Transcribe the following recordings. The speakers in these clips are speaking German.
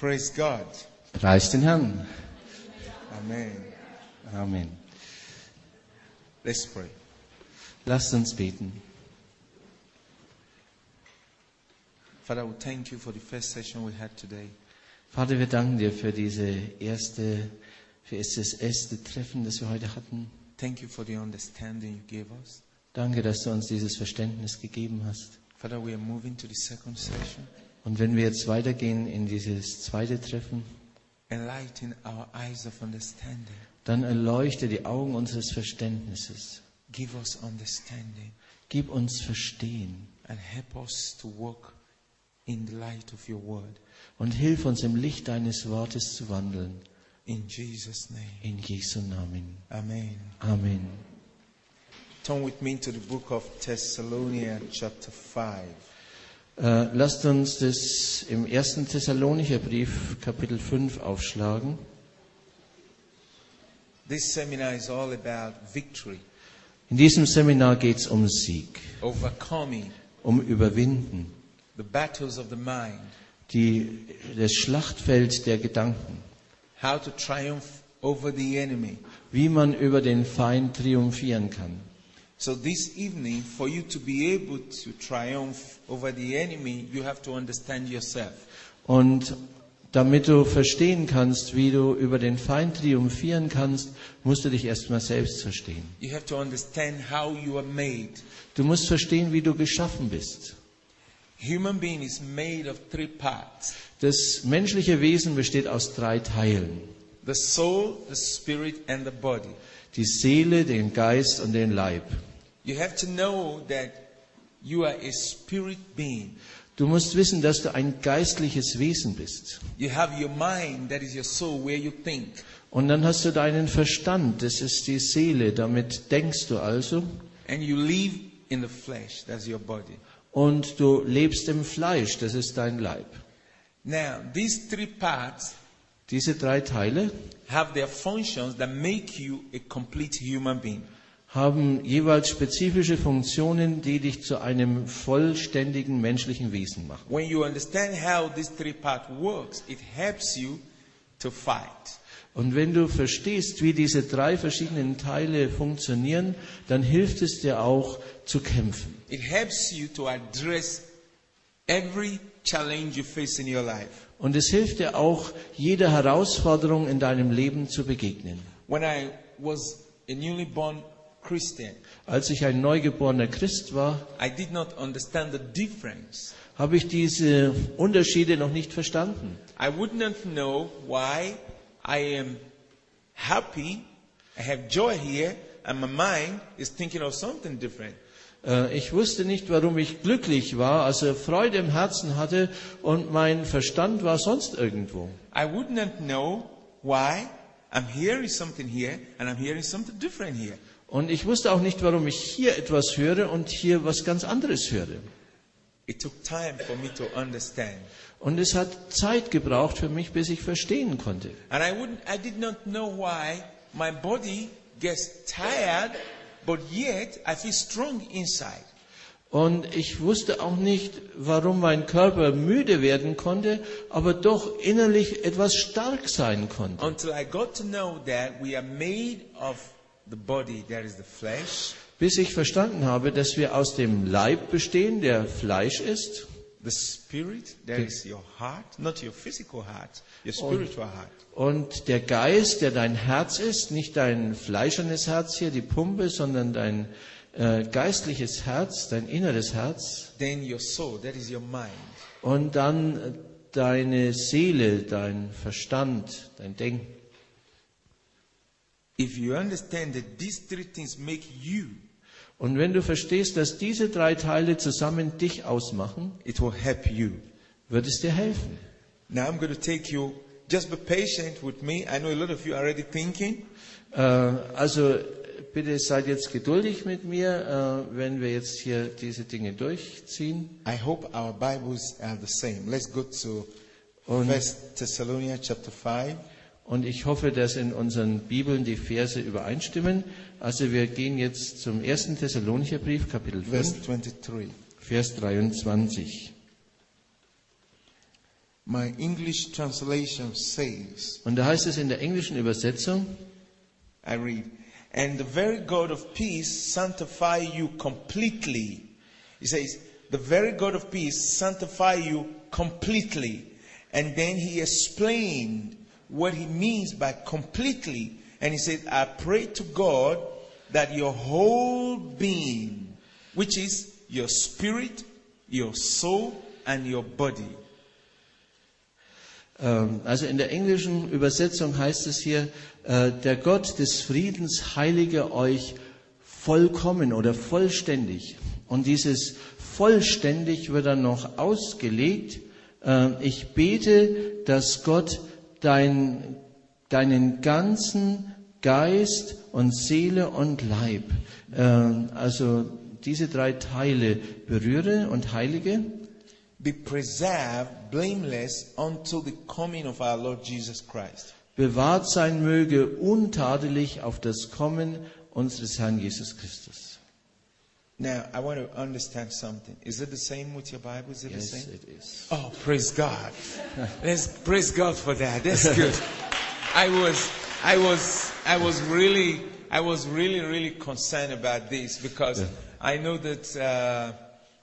Praise God. Preis den Herrn. Amen. Amen. Let's pray. Lasst uns beten. Father, we thank you for the first session we had today. Vater, wir danken dir für diese erste, für das erste Treffen, das wir heute hatten. Thank you for the understanding you gave us. Danke, dass du uns dieses Verständnis gegeben hast. Father, we are moving to the second session. Und wenn wir jetzt weitergehen in dieses zweite Treffen, Enlighten our eyes of understanding. dann erleuchte die Augen unseres Verständnisses. Give us understanding Gib uns Verstehen and help us to walk in the light of your word. und hilf uns im Licht deines Wortes zu wandeln. In Jesus' name. In Jesu Namen. Amen. Amen. Turn with me to the book of Thessalonians, chapter 5. Äh, lasst uns das im ersten Thessalonicher Brief Kapitel 5 aufschlagen. This seminar is all about victory, In diesem Seminar geht es um Sieg, overcoming um Überwinden, the battles of the mind, die, das Schlachtfeld der Gedanken, how to triumph over the enemy. wie man über den Feind triumphieren kann. So, this evening, for you to be able to triumph over the enemy, you have to understand yourself. Und damit du verstehen kannst, wie du über den Feind triumphieren kannst, musst du dich erstmal selbst verstehen. You have to understand how you are made. Du musst verstehen, wie du geschaffen bist. Human being is made of three parts Das menschliche Wesen besteht aus drei Teilen. the soul, the spirit, and the body. Die Seele, den Geist und den Leib. You have to know that you are a spirit being. Du musst wissen, dass du ein geistliches Wesen bist. You have your mind, that is your soul, where you think. Und dann hast du deinen Verstand, das ist die Seele, damit denkst du also. And you live in the flesh, that's your body. Und du lebst im Fleisch, das ist dein Leib. Now, these three parts Diese drei Teile have their functions that make you a complete human being. Haben jeweils spezifische Funktionen, die dich zu einem vollständigen menschlichen Wesen machen. When you understand how this three part works, it helps you to fight. Und wenn du verstehst, wie diese drei verschiedenen Teile funktionieren, dann hilft es dir auch zu kämpfen. It helps you to address every challenge you face in your life. Und es hilft dir auch, jeder Herausforderung in deinem Leben zu begegnen. When I was a newly born Christian, Als ich ein neugeborener Christ war, I did not understand the difference. habe ich diese Unterschiede noch nicht verstanden. I would not know why I am happy, I have joy here, and my mind is thinking of something different. Äh, Ich wusste nicht, warum ich glücklich war, also Freude im Herzen hatte und mein Verstand war sonst irgendwo. I would not know why I'm hearing something here and I'm hearing something different here. Und ich wusste auch nicht, warum ich hier etwas höre und hier was ganz anderes höre. It took time for me to understand. Und es hat Zeit gebraucht für mich, bis ich verstehen konnte. And I wouldn't, I did not know why my body gets tired, but yet I feel strong inside. Und ich wusste auch nicht, warum mein Körper müde werden konnte, aber doch innerlich etwas stark sein konnte. Until I got to know that we are made of the body, that is the flesh, Bis ich verstanden habe, dass wir aus dem Leib bestehen, der Fleisch ist, the spirit, that is your heart, not your physical heart, your spiritual heart. und der Geist, der dein Herz ist, nicht dein fleischernes Herz hier, die Pumpe, sondern dein äh, geistliches Herz, dein inneres Herz Then your soul, that is your mind. und dann deine Seele, dein Verstand, dein Denken. If you understand that these three things make you, Und wenn du verstehst, dass diese drei Teile zusammen dich ausmachen, it will help you. wird es dir helfen. Now I'm going to take you, just be patient with me. I know a lot of you are already thinking. Äh, also bitte seid jetzt geduldig mit mir, äh, wenn wir jetzt hier diese Dinge durchziehen. I hope our Bibles are the same. Let's go to Und- First Thessalonians chapter 5. Und ich hoffe, dass in unseren Bibeln die Verse übereinstimmen. Also wir gehen jetzt zum ersten Thessalonicher Brief, Kapitel 5, verse 23. Vers 23. My English translation says, Und da heißt es in der englischen Übersetzung, I read, and the very God of peace sanctify you completely. He says, the very God of peace sanctify you completely. And then he explained what he means by completely. And he said, I pray to God that your whole being, which is your spirit, your soul, and your body, ähm, also in der englischen Übersetzung heißt es hier, äh, der Gott des Friedens heilige euch vollkommen oder vollständig. Und dieses vollständig wird dann noch ausgelegt. Äh, Ich bete, dass Gott dein, deinen ganzen Geist und Seele und Leib, äh, also diese drei Teile berühre und heilige, be preserved blameless until the coming of our Lord Jesus Christ. bewahrt sein möge, untadelig auf das Kommen unseres Herrn Jesus Christus. Now, I want to understand something. Is it the same with your Bible? Is it Yes, the same? Yes, it is. Oh, praise God. Let's praise God for that. That's good. I was, I was, I was really, I was really, really concerned about this because I know that uh,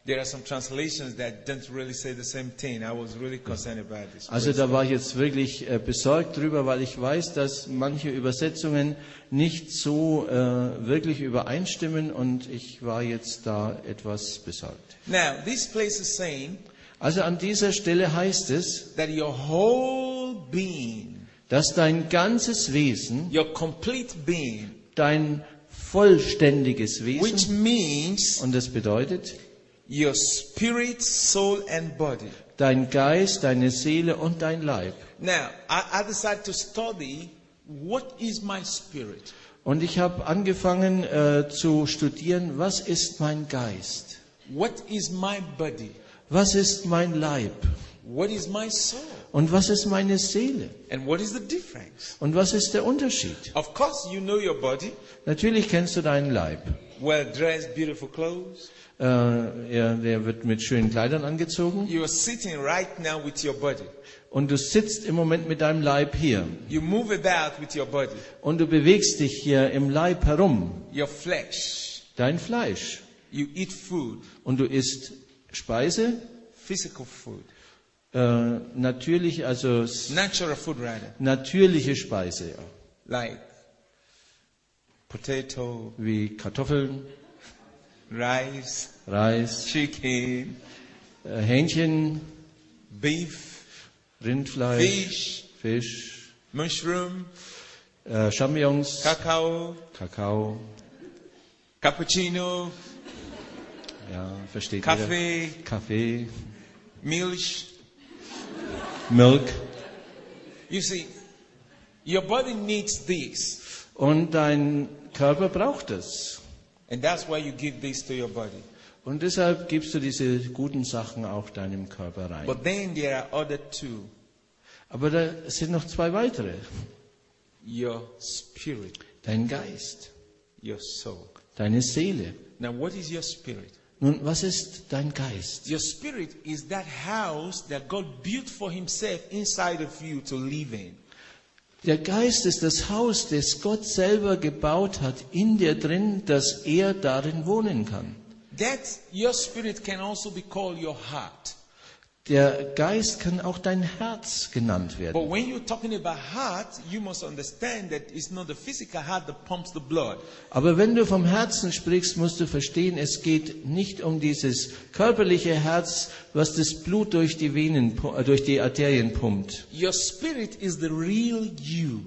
there are some translations that don't really say the same thing. I was really concerned about this. Also da war ich jetzt wirklich äh, besorgt drüber, weil ich weiß, dass manche Übersetzungen nicht so äh, wirklich übereinstimmen und ich war jetzt da etwas besorgt. Now, this place is saying Also an dieser Stelle heißt es, that your whole being, dass dein ganzes Wesen, your complete being, dein vollständiges which Wesen, means und das bedeutet, your spirit, soul, and body. dein Geist, deine Seele und dein Leib. Now, I, I decided to study what is my spirit. Und ich habe angefangen äh, zu studieren, was ist mein Geist? What is my body? Was ist mein Leib? What is my soul? Und was ist meine Seele? And what is the difference? Und was ist der Unterschied? Of course, you know your body. Natürlich kennst du deinen Leib. Well dressed, beautiful clothes. Äh, er, der wird mit schönen Kleidern angezogen. You are sitting right now with your body. Und du sitzt im Moment mit deinem Leib hier. You move about with your body, Und du bewegst dich hier im Leib herum. your flesh. Dein Fleisch. You eat food, Und du isst Speise. physical food, Äh, natürlich, also natural food rather, natürliche Speise. Ja. like potato, Wie Kartoffeln, rice, Reis, chicken, äh, Hähnchen, beef, Rindfleisch, fish, Fisch, mushroom, äh, Champignons, cacao, Kakao. cappuccino, Ja, versteht Kaffee, jeder. Kaffee, milk. Milk. You see, your body needs this. Und dein Körper braucht es. And that's why you give this to your body. Und deshalb gibst du diese guten Sachen auch deinem Körper rein. But then there are other two Aber da sind noch zwei weitere. your spirit, Dein Geist, your soul. deine Seele. Now, what is your spirit? Nun, was ist dein Geist? Your spirit is that house that God built for Himself inside of you to live in. Der Geist ist das Haus, das Gott selber gebaut hat, in dir drin, dass er darin wohnen kann. That your spirit can also be called your heart. Der Geist kann auch dein Herz genannt werden. But when you're talking about heart, you must understand that it's not the physical heart that pumps the blood. Aber wenn du vom Herzen sprichst, musst du verstehen, es geht nicht um dieses körperliche Herz, was das Blut durch die Venen, äh, durch die Arterien pumpt. Your spirit is the real you.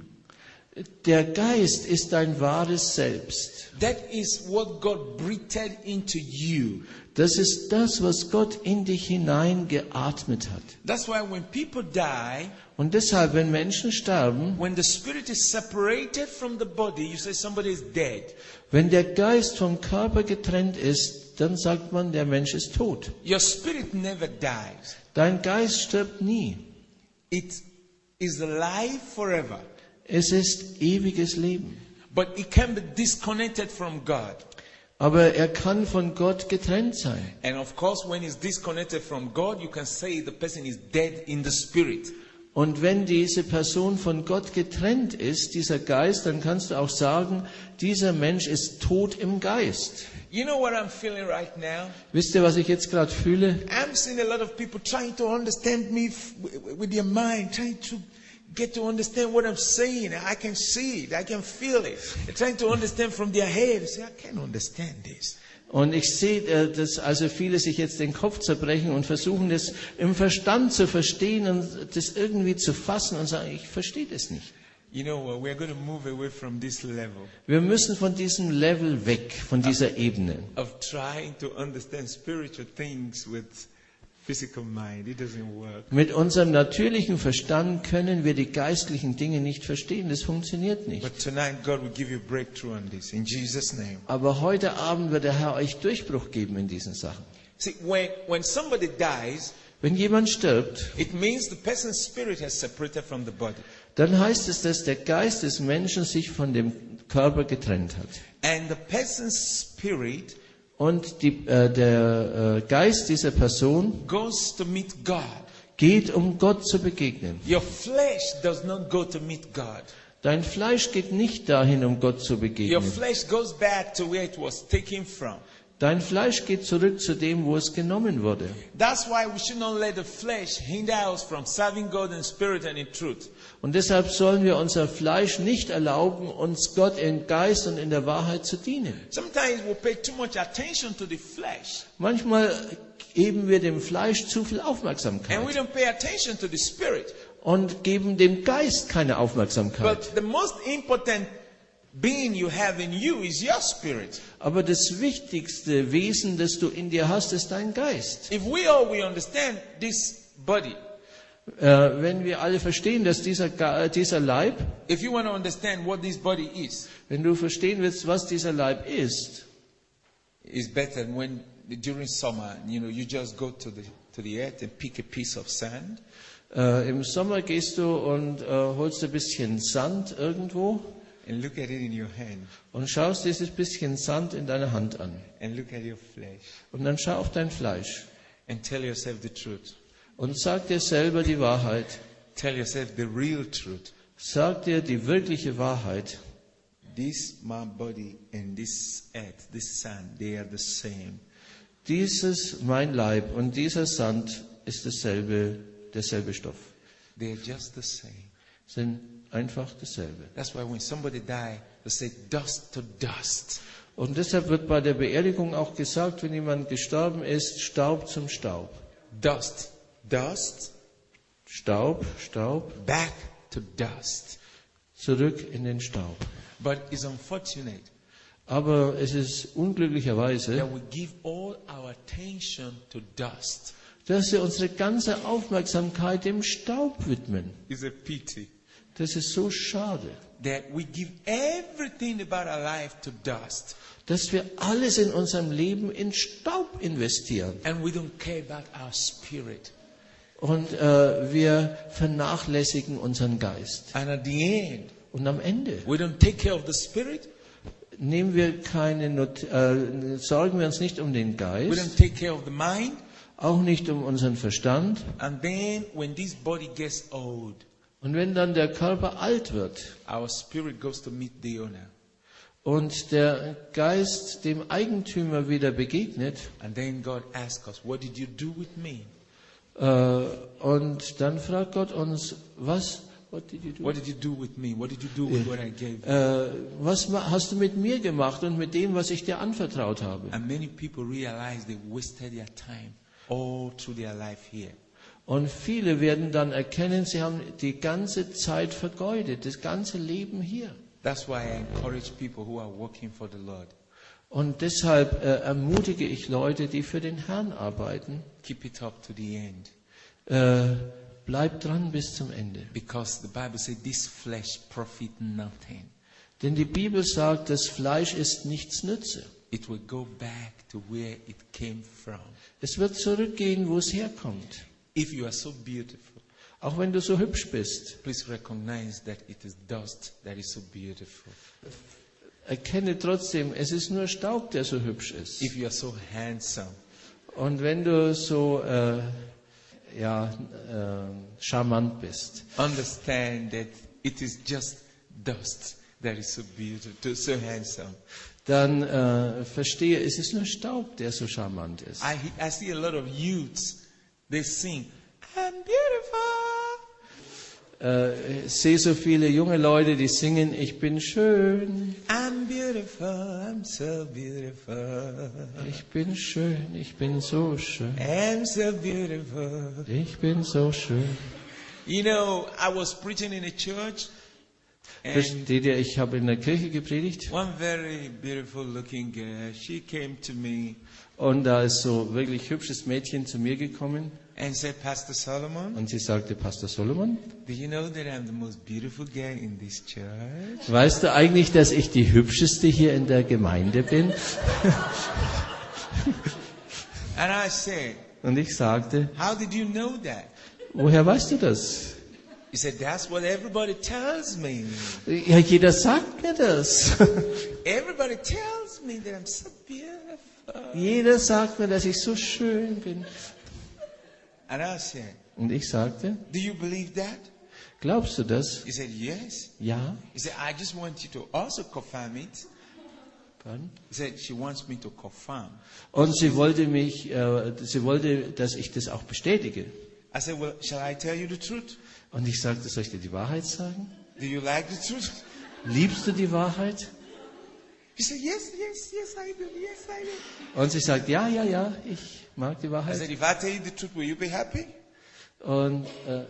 Der Geist ist dein wahres Selbst. That is what God breathed into you. Das ist das, was Gott in dich hinein geatmet hat. That's why when people die, Und deshalb, wenn Menschen sterben, when the spirit is separated from the body, you say somebody is dead. wenn der Geist vom Körper getrennt ist, dann sagt man, der Mensch ist tot. Your spirit never dies. Dein Geist stirbt nie. It is alive forever. Es ist ewiges Leben. But it can be disconnected from God. Aber er kann von Gott getrennt sein. And of course, when he's disconnected from God, you can say the person is dead in the spirit. Und wenn diese Person von Gott getrennt ist, dieser Geist, dann kannst du auch sagen, dieser Mensch ist tot im Geist. You know what I'm feeling right now? Wisst ihr, was ich jetzt gerade fühle? I'm seeing a lot of people trying to understand me with their mind, trying to get to understand what I'm saying. I can see it, I can feel it. They're trying to understand from their head. Say, I can't understand this. Und ich sehe, äh, dass also viele sich jetzt den Kopf zerbrechen und versuchen, das im Verstand zu verstehen und das irgendwie zu fassen und sagen, ich verstehe das nicht. You know what? We're going to move away from this level Wir müssen von diesem Level weg, von dieser Ebene. of trying to understand spiritual things with Mit unserem natürlichen Verstand können wir die geistlichen Dinge nicht verstehen. Das funktioniert nicht. But tonight, God will give you a breakthrough on this in Jesus' name. Aber heute Abend wird der Herr euch Durchbruch geben in diesen Sachen. See, when, when somebody dies, Wenn jemand stirbt, it means the person's spirit has separated from the body. dann heißt es, dass der Geist des Menschen sich von dem Körper getrennt hat. And the person's spirit Und die, äh, der äh, Geist dieser Person goes to meet God. geht, um Gott zu begegnen. Your flesh does not go to meet God. Dein Fleisch geht nicht dahin, um Gott zu Your begegnen. flesh goes back to where it was taken from. Dein Fleisch geht zurück zu dem, wo es genommen wurde. That's why we should not let the flesh hinder us from serving God in spirit and in truth. Und deshalb sollen wir unser Fleisch nicht erlauben, uns Gott in Geist und in der Wahrheit zu dienen. Sometimes we pay too much attention to the flesh Manchmal geben wir dem Fleisch zu viel and we Aufmerksamkeit don't pay attention to the spirit. und geben dem Geist keine Aufmerksamkeit. But the most important being you have in you is your spirit. Aber das wichtigste Wesen, das du in dir hast, ist dein Geist. If we all we understand this body, Äh, wenn wir alle verstehen, dass dieser, dieser Leib, if you want to understand what this body is, wenn du verstehen willst, was dieser Leib ist, is better when during summer, you know, you just go to the to the earth and pick a piece of sand äh, im Sommer gehst du und äh, holst ein bisschen Sand irgendwo and look at it in your hand und schaust dieses bisschen Sand in deiner Hand an. and look at your flesh Und dann schau auf dein Fleisch and tell yourself the truth. Und sag dir selber die Wahrheit. Tell yourself the real truth. Sag dir die wirkliche Wahrheit. This my body and this earth, this sand, they are the same. Dieses mein Leib und dieser Sand ist dasselbe, derselbe Stoff. They are just the same. Sind einfach dasselbe. That's why when somebody die, they say dust to dust. Und deshalb wird bei der Beerdigung auch gesagt, wenn jemand gestorben ist, Staub zum Staub. Dust, dust, Staub, Staub, back to dust. zurück in den Staub. But it's unfortunate Aber es ist unglücklicherweise, that we give all our attention to dust. dass wir unsere ganze Aufmerksamkeit dem Staub widmen. It's a pity Das ist so schade, that we give everything about our life to dust dass wir alles in unserem Leben in Staub investieren. and we don't care about our spirit. Und äh, wir vernachlässigen unseren Geist. And at the end, Und am Ende we don't take care of the spirit, nehmen wir keine Not äh, sorgen wir uns nicht um den we Geist, don't take care of the mind, auch nicht um unseren Verstand. and then when this body gets old, Und wenn dann der Körper alt wird our spirit goes to meet the owner. und der Geist dem Eigentümer wieder begegnet, And then God asks us, What did you do with me? Äh, und dann fragt Gott uns, was, what did you do? What did you do with me? What did you do with what I gave you? Äh, was hast du mit mir gemacht und mit dem, was ich dir anvertraut habe? And many people realize they wasted their time all through their life here. Und viele werden dann erkennen, sie haben die ganze Zeit vergeudet, das ganze Leben hier. That's why I encourage people who are working for the Lord. Und deshalb äh, ermutige ich Leute, die für den Herrn arbeiten, Keep it up to the end. äh, bleibt dran bis zum Ende. Because the Bible says this flesh profit nothing. Denn die Bibel sagt, das Fleisch ist nichts Nütze. It will go back to where it came from. Es wird zurückgehen, wo es herkommt. If you are so beautiful, Auch wenn du so hübsch bist. please recognize that it is dust that is so beautiful. Erkenne trotzdem, es ist nur Staub, der so hübsch ist. If you are so handsome, Und wenn du so äh, ja, äh, charmant bist, understand that it is just dust that is so beautiful, so handsome. dann äh, verstehe, es ist nur Staub, der so charmant ist. I, I see a lot of youths, they sing, I'm beautiful. Äh, ich sehe so viele junge Leute, die singen, ich bin schön, I'm beautiful, I'm so beautiful. ich bin schön, ich bin so schön, I'm so beautiful. ich bin so schön. You know, I was preaching in a church Versteht ihr, ich habe in der Kirche gepredigt one very beautiful looking girl, she came to me und da ist so wirklich hübsches Mädchen zu mir gekommen and said, Pastor Solomon, und sie sagte, Pastor Solomon, do you know that I'm the most beautiful girl in this church? weißt du eigentlich, dass ich die hübscheste hier in der Gemeinde bin? And I said, Und ich sagte, how did you know that? woher weißt du das? He said, that's what everybody tells me. Ja, jeder sagt mir das. Everybody tells me that I'm so beautiful. jeder sagt mir, dass ich so schön bin. And I said, Und ich sagte, do you believe that? glaubst du das? He said, yes. Ja. He said, I just want you to also confirm it. Pardon? He said, she wants me to confirm. Und sie wollte mich, äh, sie wollte, dass ich das auch bestätige. I said, well, shall I tell you the truth? Und ich sagte, soll ich dir die Wahrheit sagen? Do you like the truth? Liebst du die Wahrheit? He said, yes, yes, yes, I do. Yes, I do. Und sie sagt, ja, ja, ja, ich mag die I Wahrheit. said, if I tell you the truth, will you be happy? Und äh,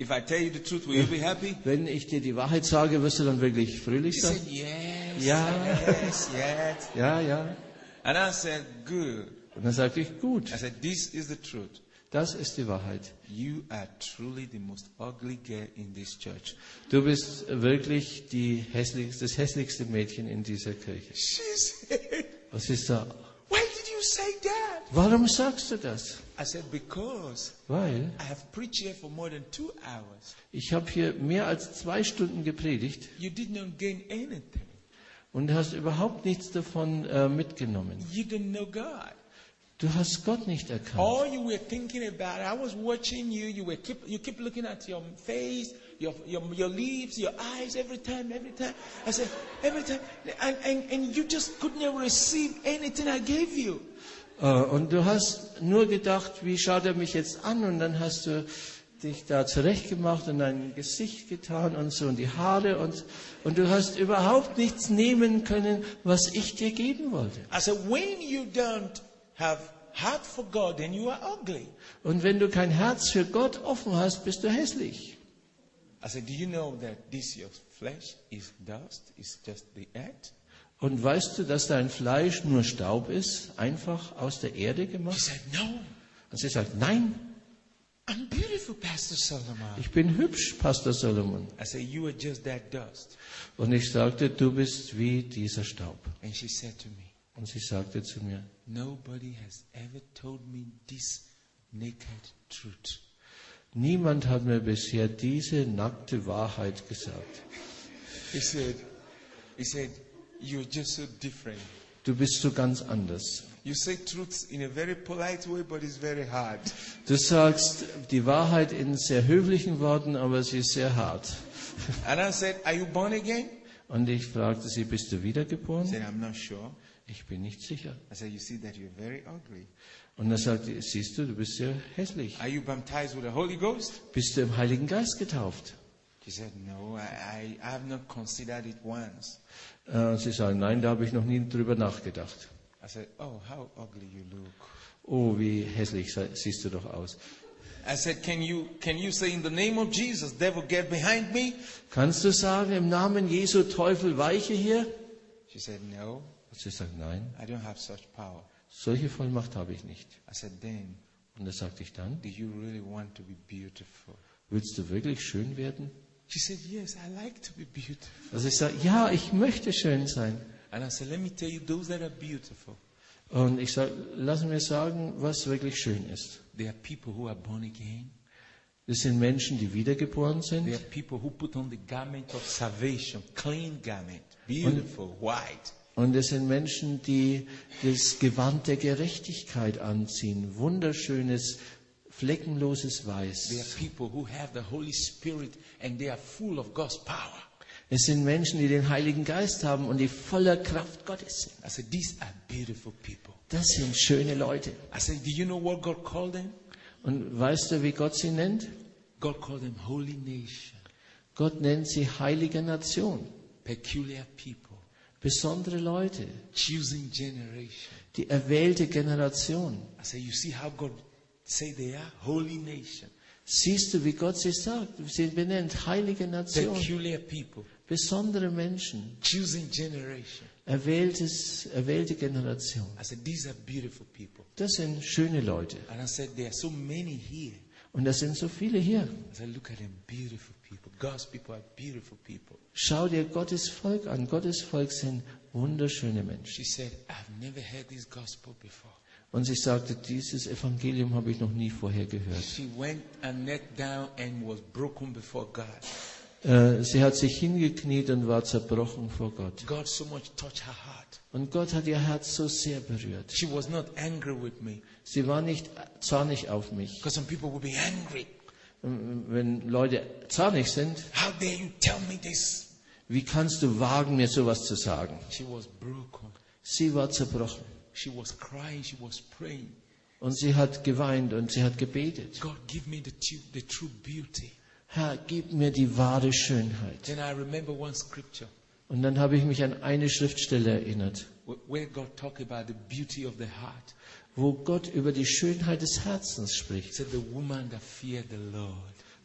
If I tell you the truth, will you be happy? wenn ich dir die Wahrheit sage, wirst du dann wirklich fröhlich He sein? said, yes, Yeah. yes, yes. Ja, ja. And I said, good. Und dann sagte ich, gut, I said, this is the truth. das ist die Wahrheit. You are truly the most ugly girl in this church. Du bist wirklich die hässlichste, das hässlichste Mädchen in dieser Kirche. Was ist da? Why did you say that? Warum sagst du das? I said, because Weil I have preached here for more than two hours. ich habe hier mehr als zwei Stunden gepredigt You did not gain anything. und du hast überhaupt nichts davon äh, mitgenommen. You didn't know God. Du hast Gott nicht erkannt. All you were thinking about, I was watching you, you were keep, you keep looking at your face, your, your, your lips, your eyes, every time, every time. I said, every time. And, and, and you just couldn't receive anything I gave you. Äh, Und du hast nur gedacht, wie schaut er mich jetzt an? Und dann hast du dich da zurechtgemacht und dein Gesicht getan und so und die Haare und, und du hast überhaupt nichts nehmen können, was ich dir geben wollte. I said, when you don't have heart for God, then you are ugly. Und wenn du kein Herz für Gott offen hast, bist du hässlich. I said, do you know that this your flesh is dust? It's just the earth? Und weißt du, dass dein Fleisch nur Staub ist, einfach aus der Erde He gemacht? said, no, Und sie sagt, nein, I'm beautiful, Pastor Solomon. ich bin hübsch, Pastor Solomon. I said, you are just that dust. Und ich sagte, du bist wie dieser Staub. And she said to me, Und sie sagte zu mir, Nobody has ever told me this naked truth. Niemand hat mir bisher diese nackte Wahrheit gesagt. He said, he said, you're just so different. Du bist so ganz anders. You say truths in a very polite way, but it's very hard. Du sagst die Wahrheit in sehr höflichen Worten, aber sie ist sehr hart. And I said, are you born again? Und ich fragte sie, bist du wiedergeboren? said, I'm not sure. Ich bin nicht sicher. I said, you see that you're very ugly. Und er sagte, siehst du, du bist sehr hässlich. Are you baptized with the Holy Ghost? Bist du im Heiligen Geist getauft? She said, no, I, I, I have not considered it once. Äh, Und sie sagen, nein, da habe ich noch nie drüber nachgedacht. I said, oh, how ugly you look. Oh, wie hässlich siehst du doch aus. I said, can you, can you say in the name of Jesus, devil, get behind me? Kannst du sagen, im Namen Jesu Teufel weiche hier? She said, no, Und sie sagt, nein, I don't have such power. Solche Vollmacht habe ich nicht. Und da sagte ich dann, willst du wirklich schön werden? Also ich sage, ja, ich möchte schön sein. Und ich sage, lass mir sagen, was wirklich schön ist. they. Das sind Menschen, die wiedergeboren sind. There are people who put on the garment of salvation, clean garment, beautiful, white. Und es sind Menschen, die das Gewand der Gerechtigkeit anziehen. Wunderschönes, fleckenloses Weiß. Es sind Menschen, die den Heiligen Geist haben und die voller Kraft Gottes sind. I said, these are beautiful people. Das sind schöne Leute. I said, do you know what God called them? Und weißt du, wie Gott sie nennt? God called them holy nation, Gott nennt sie heilige Nation. peculiar people, Besondere Leute. choosing generation. Die erwählte Generation. I said, you see how God say they are holy nation, Siehst du, wie Gott sie sagt? Sie benennt heilige Nation. peculiar people, Besondere Menschen. choosing generation. Erwähltes, erwählte Generation. I said, these are beautiful people. Das sind schöne Leute. And I said, there are so many here. Und das sind so viele hier. I said, look at them, beautiful people. God's people are beautiful people. Schau dir Gottes Volk an. Gottes Volk sind wunderschöne Menschen. She said, I've never heard this gospel before. Und sie sagte, dieses Evangelium habe ich noch nie vorher gehört. She went and knelt down and was broken before God. Äh, Sie hat sich hingekniet und war zerbrochen vor Gott. So. Und Gott hat ihr Herz so sehr berührt. She was not angry with me Sie war nicht zornig auf mich. Wenn Leute zornig sind, How dare you tell me this? wie kannst du wagen, mir sowas zu sagen? She was broken. Sie war zerbrochen. She was crying. She was praying. Und sie hat geweint und sie hat gebetet. God, give me the, the true beauty. Herr, gib mir die wahre Schönheit. Then I remember one scripture Und dann habe ich mich an eine Schriftstelle erinnert, wh- where God talked about the beauty of the heart. Wo Gott über die Schönheit des Herzens He spricht. The woman that feared the Lord.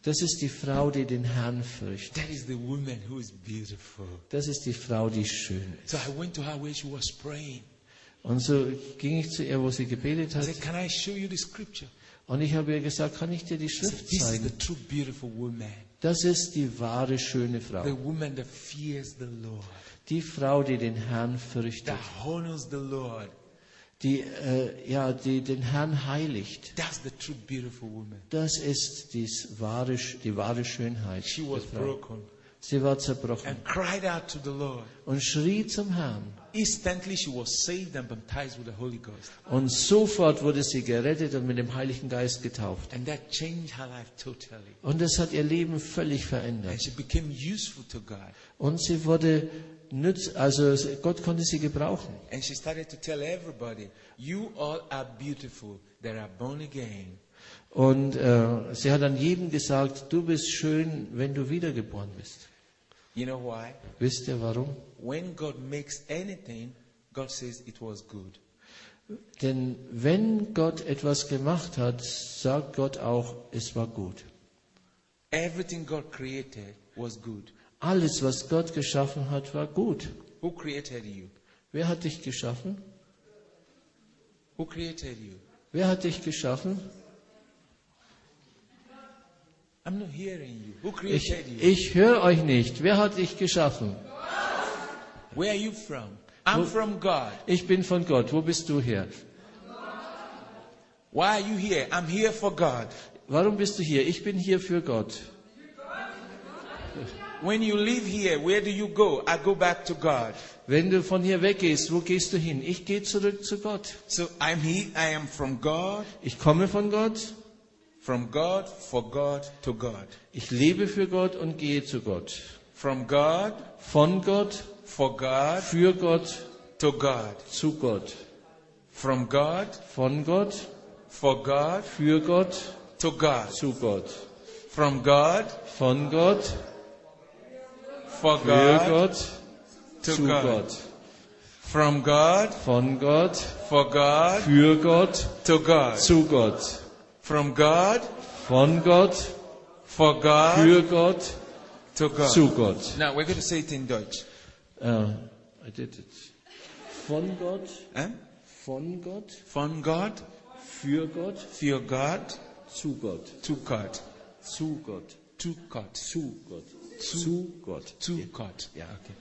Das ist die Frau, die den Herrn fürchtet. That is the woman who is beautiful. Das ist die Frau, die schön ist. So I went to her where she was praying. Und so ging ich zu ihr, wo sie gebetet I hat. said, Can I show you the scripture? Und ich habe ihr gesagt, kann ich dir die I said, Schrift This is zeigen? the true beautiful woman. Das ist die wahre, schöne The Frau. woman that fears the Lord. Die Frau, die den Herrn fürchtet. That honors the Lord. Die, äh, ja, die den Herrn heiligt. That's the true beautiful woman. Das ist dies wahre, die wahre Schönheit. She was broken Sie war zerbrochen and cried out to the Lord. und schrie zum Herrn. Instantly she was saved and baptized with the Holy Ghost. Und sofort wurde sie gerettet und mit dem Heiligen Geist getauft. And that changed her life totally. Und das hat ihr Leben völlig And verändert. she became useful to God. Und sie wurde nütz, also Gott konnte sie gebrauchen. And she started to tell everybody, You all are beautiful that are born again. Und äh, sie hat an jedem gesagt, du bist schön, wenn du wiedergeboren bist. You know why? Wisst ihr warum? When God makes anything, God says it was good. Denn wenn Gott etwas gemacht hat, sagt Gott auch, es war gut. Everything God created was good. Alles, was Gott geschaffen hat, war gut. Who created you? Wer hat dich geschaffen? Who created you? Wer hat dich geschaffen? I'm not hearing you. Who Ich, created you? ich höre euch nicht. Wer hat dich geschaffen? Where are you from? I'm from God. Ich bin von Gott. Wo bist du her? Why are you here? I'm here for God. Warum bist du hier? Ich bin hier für Gott. When you leave here, where do you go? I go back to God. Wenn du von hier weggehst, wo gehst du hin? Ich gehe zurück zu Gott. So I'm here. I am from God, Ich komme von Gott. from God, for God, to God. Ich lebe für Gott und gehe zu Gott. From God, Von Gott, for God, für Gott, to God. zu Gott. From God, Von Gott, for God, für Gott, to God. zu Gott. From God, Von Gott, for für God, Gott, to zu God. Gott. From God, Von Gott, for God, für Gott, to God. zu Gott. From God, Von Gott, for God, für Gott, to God. zu Gott. Now we're going to say it in Dutch. Uh, I did it. Von Gott, Huh? von Gott, From God, für Gott, for God, zu Gott. to God. Zu Gott. To God. Zu Gott. Zu Gott. To God. Ja, okay.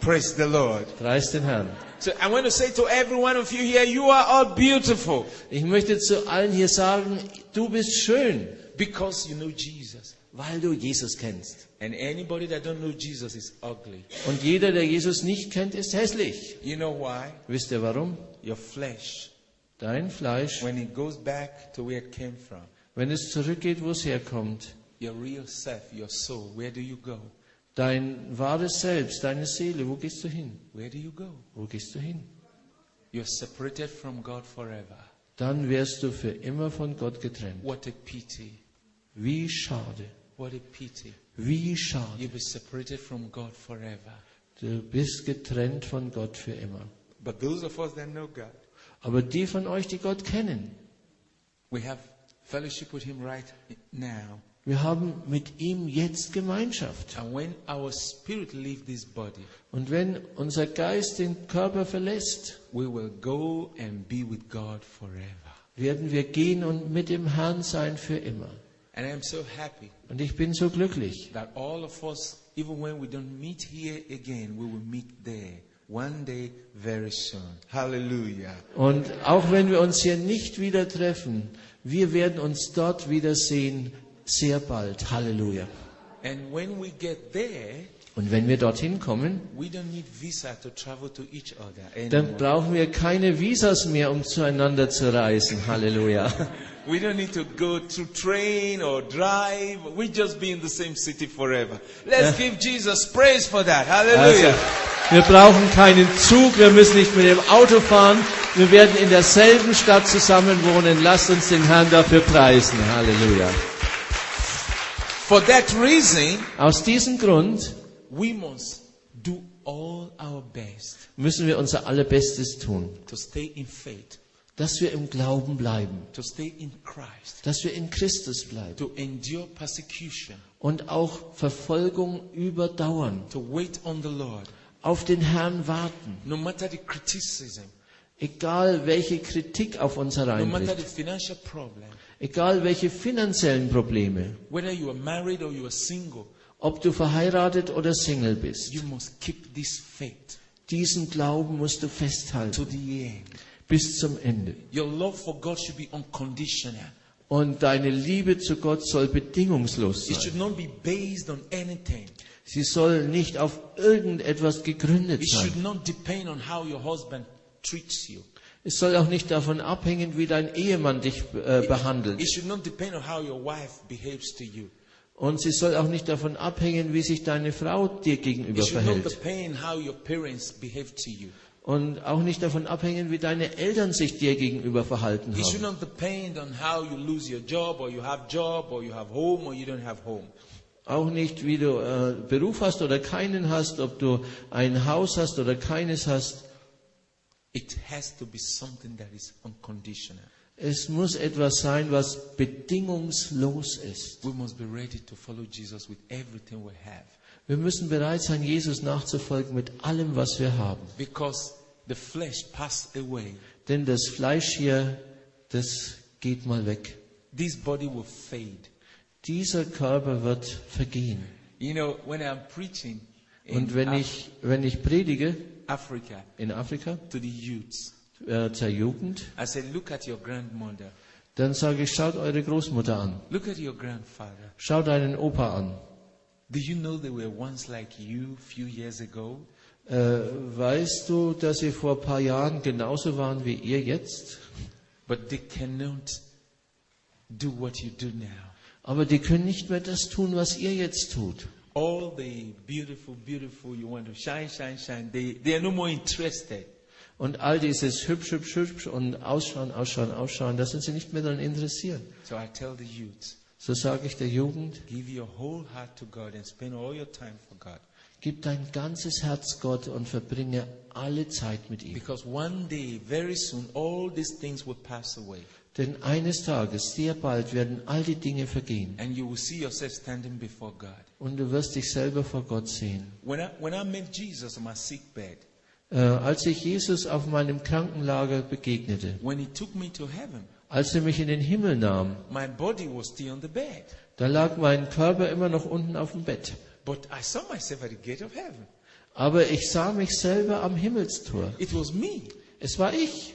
Praise the Lord. Preis den Herrn. So I want to say to every one of you here, you are all beautiful Ich möchte zu allen hier sagen, du bist schön, because you know Jesus. weil du Jesus kennst. And anybody that don't know Jesus is ugly. Und jeder, der Jesus nicht kennt, ist hässlich. You know why? Wisst ihr warum? Your flesh, Dein Fleisch, when it goes back to where it came from, wenn es zurückgeht, wo es herkommt, your real self, your soul, where do you go? dein wahres Selbst, deine Seele, wo gehst du hin? Where do you go? Wo gehst du hin? You're separated from God forever. Dann wirst du für immer von Gott getrennt. What a pity. Wie schade, What a pity. wie schade. You'll be separated from God forever. Du bist getrennt von Gott für immer. But those of us that know God, Aber die von euch, die Gott kennen, we have fellowship with Him right now. Wir haben mit ihm jetzt Gemeinschaft. And when our spirit leaves this body, Und wenn unser Geist den Körper verlässt, we will go and be with God forever. werden wir gehen und mit dem Herrn sein für immer. And I am so happy Und ich bin so glücklich, that all of us, even when we don't meet here again, we will meet there one day very soon. Hallelujah. Und auch wenn wir uns hier nicht wieder treffen, wir werden uns dort wiedersehen, sehr bald. Halleluja. And when we get there, Und wenn wir dorthin kommen, we don't need visa to travel to each other dann brauchen wir keine Visas mehr, um zueinander zu reisen. Halleluja. We don't need to go to train or drive. We just be in the same city forever. Let's give Jesus praise for that. Also, Hallelujah. wir brauchen keinen Zug, wir müssen nicht mit dem Auto fahren, wir werden in derselben Stadt zusammen wohnen. Lasst uns den Herrn dafür preisen. Halleluja. For that reason, Aus diesem Grund we must do all our best müssen wir unser Allerbestes tun, to stay in faith, dass wir im Glauben bleiben, to stay in Christ, dass wir in Christus bleiben. to endure persecution, und auch Verfolgung überdauern, to wait on the Lord, auf den Herrn warten, no matter the criticism, egal welche Kritik auf uns no matter the hereinbricht, financial problem, egal welche finanziellen Probleme, whether you are married or you are single, ob du verheiratet oder Single bist. you must keep this faith Diesen Glauben musst du to festhalten the end. bis zum Ende. Your love for God should be unconditional. Und deine Liebe zu Gott soll bedingungslos It sein. should not be based on anything. Sie soll nicht auf irgendetwas gegründet It should sein. not depend on how your husband treats you. Es soll auch nicht davon abhängen, wie dein Ehemann dich äh, It behandelt. should not depend on how your wife behaves to you. Und sie soll auch nicht davon abhängen, wie sich deine Frau dir gegenüber It should not verhält. depend on how your parents behave to you. Und auch nicht davon abhängen, wie deine Eltern sich dir gegenüber verhalten It should haben. not depend on how you lose your job or you have job or you have home or you don't have home. Auch nicht, wie du äh, Beruf hast oder keinen hast, ob du ein Haus hast oder keines hast. It has to be something that is unconditional. Es muss etwas sein, was bedingungslos ist. We must be ready to follow Jesus with everything we have. Wir müssen bereit sein, Jesus nachzufolgen mit allem, was wir haben. Because the flesh passed away. Denn das Fleisch hier, das geht mal weg. This body will fade. Dieser Körper wird vergehen. You know, when I'm preaching in Und wenn ich, wenn ich predige Africa in Afrika to the youths, äh, zur Jugend, I say, look at your grandmother. dann sage ich, schaut eure Großmutter an. Look at your grandfather. Schaut deinen Opa an. Do you know they were once like you a few years ago? Äh, weißt du, dass sie vor ein paar Jahren genauso waren wie ihr jetzt? But they cannot do what you do now. Aber die können nicht mehr das tun, was ihr jetzt tut. All the beautiful, beautiful, you want to shine, shine, shine, they, they are no more interested. Und all dieses hübsch, hübsch, hübsch und ausschauen, ausschauen, ausschauen, da sind sie nicht mehr daran interessiert. So I tell the youth, So sage ich der Jugend, give your whole heart to God and spend all your time for God. gib dein ganzes Herz Gott und verbringe alle Zeit mit ihm. Because one day, very soon, all these things will pass away. Denn eines Tages, sehr bald, werden all die Dinge vergehen. And you will see yourself standing before God. Und du wirst dich selber vor Gott sehen. When I, when I met Jesus on my sick bed, Äh, als ich Jesus auf meinem Krankenlager begegnete, when he took me to heaven, als er mich in den Himmel nahm, my body was still on the bed. da lag mein Körper immer noch unten auf dem Bett. But I saw myself at the gate of heaven. Aber ich sah mich selber am Himmelstor. It was me, Es war ich.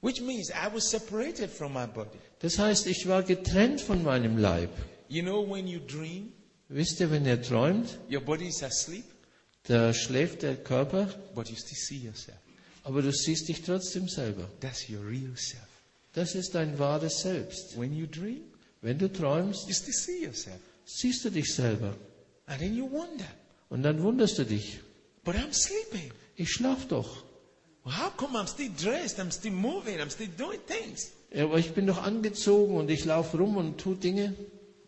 Which means I was separated from my body. Das heißt, ich war getrennt von meinem Leib. You know, when you dream, Wisst ihr, wenn ihr träumt, your body is asleep, da schläft der Körper, but you still see yourself. aber du siehst dich trotzdem selber. That's your real self. Das ist dein wahres Selbst. When you dream, Wenn du träumst, you still see yourself. siehst du dich selber. And then you wonder, Und dann wunderst du dich, but I'm sleeping. ich schlaf doch. Well, how come I'm still dressed? I'm still moving. I'm still doing things. Ja, aber ich bin doch angezogen und ich laufe rum und tu Dinge.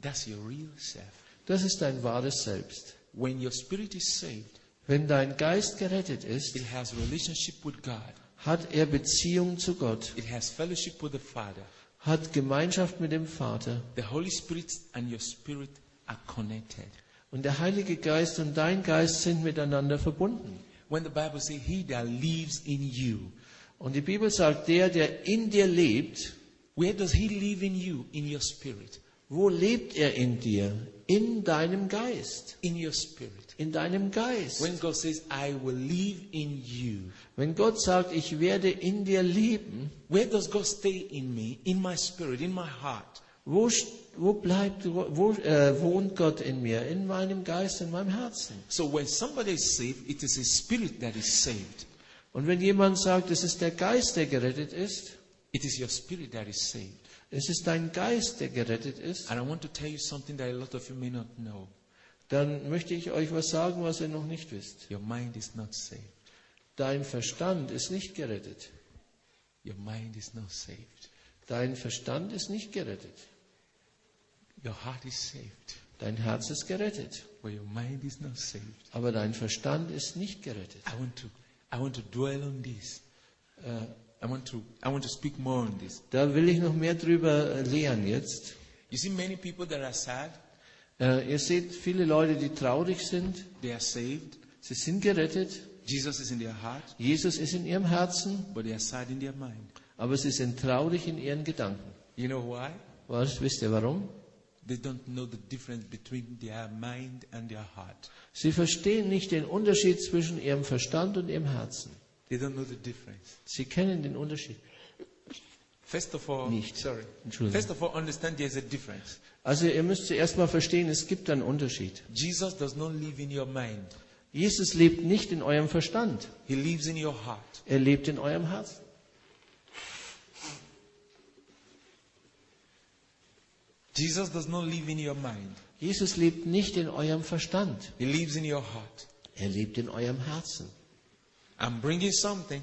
That's your real self. Das ist dein wahres Selbst. When your spirit is saved, Wenn dein Geist gerettet ist, it has relationship with God. hat er Beziehung zu Gott, It has fellowship with the Father. hat Gemeinschaft mit dem Vater. The Holy Spirit and your spirit are connected. Und der Heilige Geist und dein Geist sind miteinander verbunden. When the Bible says, He that lives in you, Und die Bibel sagt, der, der in dir lebt, where does He live in you? In your spirit. wo lebt er in dir? In deinem Geist. In your spirit. In deinem Geist. When God says, I will live in you, Wenn Gott sagt, ich werde in dir leben, where does God stay in me? In my spirit, in my heart. wo, wo bleibt, wo äh, wohnt Gott in mir? In meinem Geist, in meinem Herzen. So when somebody is saved, it is His spirit that is saved. Und wenn jemand sagt, es ist der Geist, der gerettet ist, It is your spirit that is saved. es ist dein Geist, der gerettet ist, And I want to tell you something that a lot of you may not know. dann möchte ich euch was sagen, was ihr noch nicht wisst. Your mind is not saved. Dein Verstand ist nicht gerettet. Your mind is not saved. Dein Verstand ist nicht gerettet. Your heart is saved, Dein Herz ist gerettet. but your mind is not saved. Aber dein Verstand ist nicht gerettet. I want to, I want to dwell on this. Uh, I want to, I want to speak more on this. Da will ich noch mehr drüber äh, lehren jetzt. You see, many people that are sad, Äh, ihr seht viele Leute, die traurig sind. they are saved. Sie sind gerettet. Jesus is in their heart, Jesus ist in ihrem Herzen, but they are sad in their mind. aber sie sind traurig in ihren Gedanken. You know why? Was wisst ihr warum? They don't know the difference between their mind and their heart. Sie verstehen nicht den Unterschied zwischen ihrem Verstand und ihrem Herzen. They don't know the difference. Sie kennen den Unterschied. First of all, Nicht. sorry. Entschuldigung. First of all, understand there's a difference. Also ihr müsst zuerst mal verstehen, es gibt einen Unterschied. Jesus does not live in your mind. Jesus lebt nicht in eurem Verstand. He lives in your heart. Er lebt in eurem Herzen. Jesus does not live in your mind. Jesus lebt nicht in eurem Verstand. He lives in your heart. Er lebt in eurem Herzen. I'm bringing something.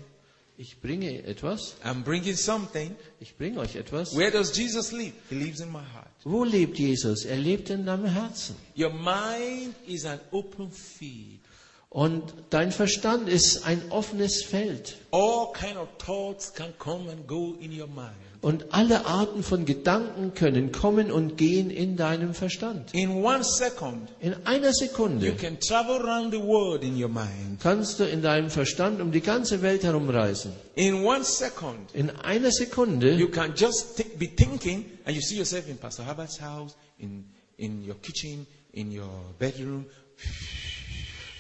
Ich bringe etwas. I'm bringing something. Ich bringe euch etwas. Where does Jesus live? He lives in my heart. Wo lebt Jesus? Er lebt in deinem Herzen. Your mind is an open field. Und dein Verstand ist ein offenes Feld. All kind of thoughts can come and go in your mind. Und alle Arten von Gedanken können kommen und gehen in deinem Verstand. In one second, In einer you Sekunde can travel around the world in your mind. kannst du in deinem Verstand um die ganze Welt herumreisen. In one second, In einer Sekunde you can just be thinking and you see yourself in Pastor Herbert's house, in, in your kitchen, in your bedroom.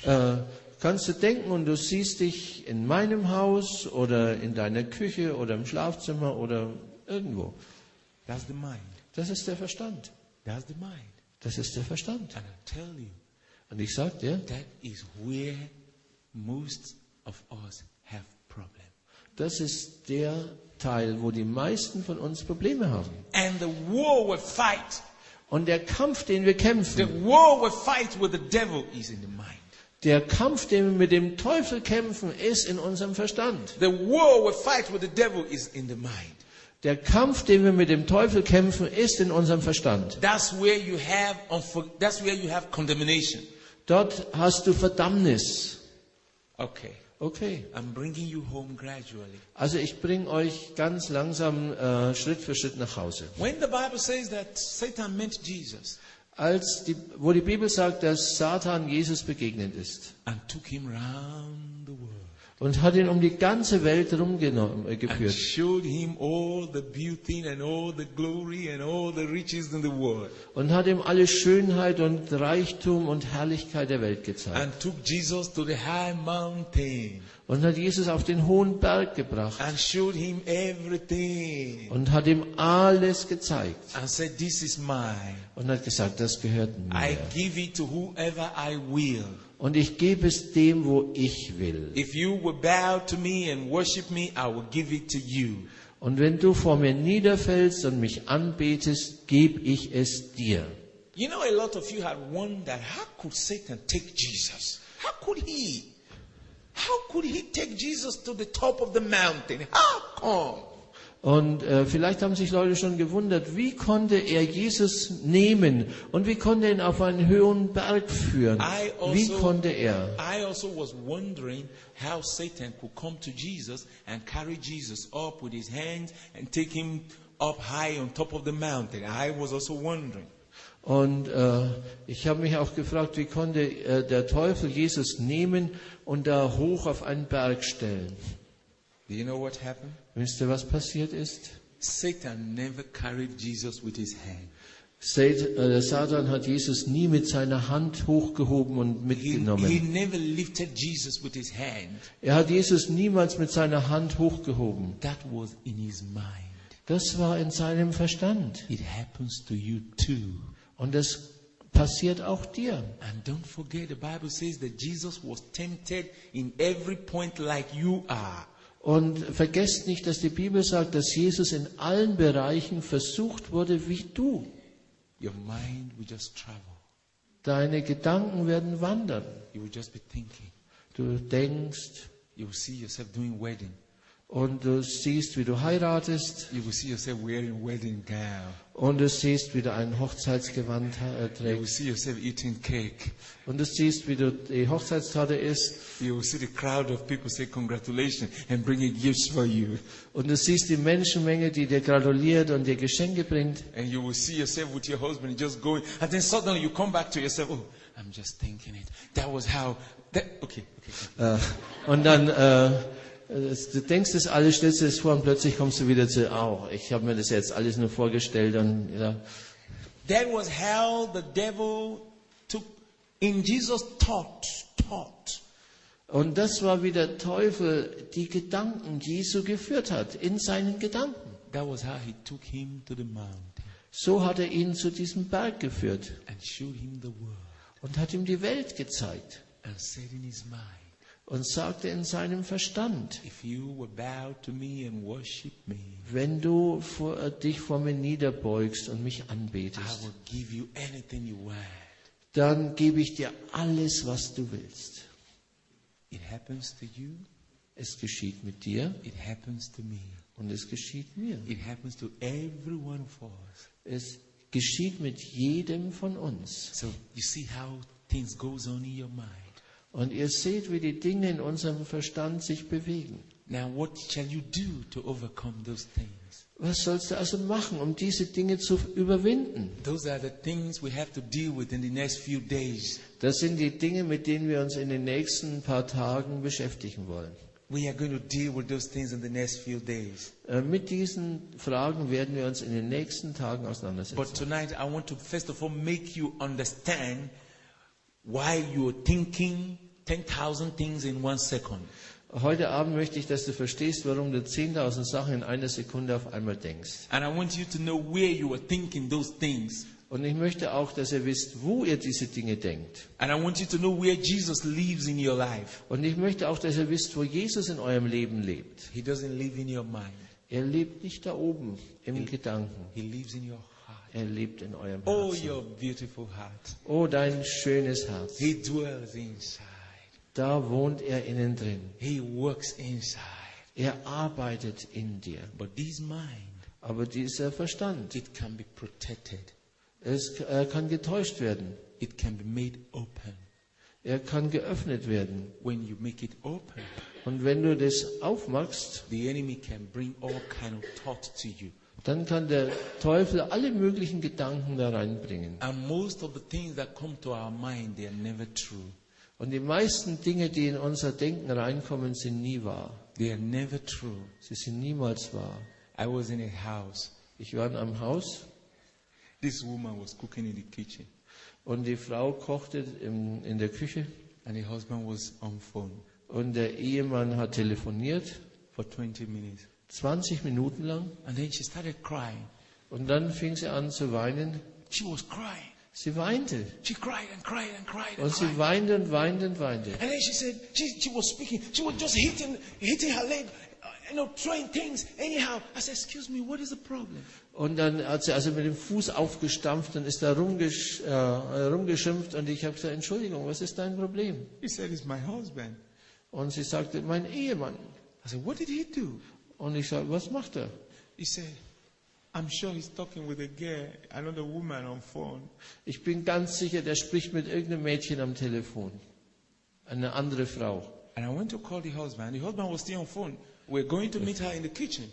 äh, kannst du denken und du siehst dich in meinem Haus oder in deiner Küche oder im Schlafzimmer oder irgendwo. That's the mind. Das ist der Verstand. That's the mind. Das ist der Verstand. And I tell you, Und ich sag dir, that is where most of us have problem. das ist der Teil, wo die meisten von uns Probleme haben. And the war we fight, Und der Kampf, den wir the kämpfen, war we fight with the devil is in the mind. der Kampf, den wir mit dem Teufel kämpfen, ist in unserem Verstand. The war we fight with the devil is in the mind. Der Kampf, den wir mit dem Teufel kämpfen, ist in unserem Verstand. That's where you have that's where you have condemnation. Dort hast du Verdammnis. Okay. Okay. I'm bringing you home gradually. Also ich bringe euch ganz langsam äh, Schritt für Schritt nach Hause. When the Bible says that Satan met Jesus Als die, wo die Bibel sagt, dass Satan Jesus begegnet ist and took him round the world, und hat ihn um die ganze Welt rumgenommen, äh, und hat ihm alle Schönheit und Reichtum und Herrlichkeit der Welt gezeigt. And took Jesus to the high mountain. Und hat Jesus auf den hohen Berg gebracht. And showed him everything. Und hat ihm alles gezeigt. And said, This is mine. und hat gesagt, das gehört I mir give it to whoever und ich gebe es dem, wo ich will. If you will bow to me and worship me, I will give it to you. Und wenn du vor mir niederfällst und mich anbetest, gebe ich es dir. You know, a lot of you had wondered how could Satan take Jesus? How could he? How could he take Jesus to the top of the mountain? How come? Und äh, vielleicht haben sich Leute schon gewundert, wie konnte er Jesus nehmen und wie konnte er ihn auf einen hohen Berg führen? Wie also, konnte er? I also was wondering how Satan could come to Jesus and carry Jesus up with his hands and take him up high on top of the mountain. I was also wondering. Und äh, ich habe mich auch gefragt, wie konnte äh, der Teufel Jesus nehmen und da hoch auf einen Berg stellen? Do you know what happened? Wisst ihr, was passiert ist? Satan never carried Jesus with his hand. Äh, Satan hat Jesus nie mit seiner Hand hochgehoben und He, he mitgenommen. never lifted Jesus with his hand. Er hat Jesus niemals mit seiner Hand hochgehoben. That was in his mind. Das war in seinem Verstand. It happens to you too. Und das passiert auch dir. And don't forget, the Bible says that Jesus was tempted in every point like you are. Und vergesst nicht, dass die Bibel sagt, dass Jesus in allen Bereichen versucht wurde wie du. Your mind will just travel. Deine Gedanken werden wandern. You will just be thinking. Du denkst You will see yourself doing wedding. und du siehst, wie du heiratest You will see yourself wearing wedding gown. Und du siehst, wie du ein Hochzeitsgewand äh, You trägst und du siehst, wie du die Hochzeitstorte isst You will see the crowd of people say congratulations and bringing gifts for you. und du siehst die Menschenmenge, die dir gratuliert und dir Geschenke bringt And you will see yourself with your husband just going. And then suddenly you come back to yourself. Oh, I'm just thinking it. That was how. That, okay, okay. Äh, und dann, es- du denkst das alles, stellst dir das vor und plötzlich kommst du wieder zu, oh, ich habe mir das jetzt alles nur vorgestellt und ja. That was how the devil took in Jesus' thought, thought. Und das war, wie der Teufel die Gedanken Jesu geführt hat, in seinen Gedanken. That was how he took him to the mountain So hat er ihn zu diesem Berg geführt and showed him the world und hat ihm die Welt gezeigt and said in his mind, und sagte in seinem Verstand, If you will bow to me and worship me, wenn du vor, äh, dich vor mir niederbeugst und mich I anbetest, will give you anything you want. dann gebe ich dir alles, was du willst. It happens to you, Es geschieht mit dir und es geschieht mir. it happens to every one of us. Es geschieht mit jedem von uns. So you see how things goes on in your mind. Und ihr seht, wie die Dinge in unserem Verstand sich bewegen. Now what shall you do to overcome those things? Was sollst du also machen, um diese Dinge zu überwinden? Those are the things we have to deal with in the next few days. Das sind die Dinge, mit denen wir uns in den nächsten paar Tagen beschäftigen wollen. We are going to deal with those things in the next few days. Äh, Mit diesen Fragen werden wir uns in den nächsten Tagen But auseinandersetzen. tonight I want to first of all make you understand why you're thinking 10,000 things in one second. Heute Abend möchte ich, dass du verstehst, warum du 10.000 Sachen in einer Sekunde auf einmal denkst. And I want you to know where you are thinking those things. Und ich möchte auch, dass ihr wisst, wo ihr diese Dinge denkt. And I want you to know where Jesus lives in your life. Und ich möchte auch, dass ihr wisst, wo Jesus in eurem Leben lebt. He doesn't live in your mind. Er lebt nicht da oben im Gedanken. He lives in your heart. Er lebt in eurem Oh, Herzen. your beautiful heart. Oh, dein schönes Herz. He dwells inside. Da wohnt er innen drin. He works inside. Er arbeitet in dir. But this mind, Aber dieser Verstand, it can be protected. es er kann getäuscht werden. It can be made open. Er kann geöffnet werden. When you make it open, Und wenn du das aufmachst, the enemy can bring all kind of thoughts to you. Dann kann der Teufel alle möglichen Gedanken da reinbringen. And most of the things that come to our mind, they are never true. Und die meisten Dinge, die in unser Denken reinkommen, sind nie wahr. They are never true. Sie sind niemals wahr. I was in a house. Ich war in einem Haus This woman was cooking in the kitchen, und die Frau kochte im, in der Küche and the husband was on phone und der Ehemann hat telefoniert, for 20 minutes. 20 Minuten lang. And then she started crying. Und dann fing sie an zu weinen. She was crying. Sie weinte. She cried and cried and cried and Und sie cried. weinte und weinte und weinte. And then she said, she, she was speaking. She was just hitting, hitting her leg, you know, throwing things anyhow. I said, excuse me, what is the problem? Und dann hat sie also mit dem Fuß aufgestampft und ist da rumgesch, äh, rumgeschimpft. Und ich habe gesagt, Entschuldigung, was ist dein Problem? He said, it's my husband. Und sie sagte, mein Ehemann. I said, what did he do? Und ich sage, was macht er? He said, I'm sure he's talking with a girl, another woman on phone. Ich bin ganz sicher, der spricht mit irgendeinem Mädchen am Telefon. Eine andere Frau. And I went to call the husband. The husband was still on phone. We're going to meet her in the kitchen.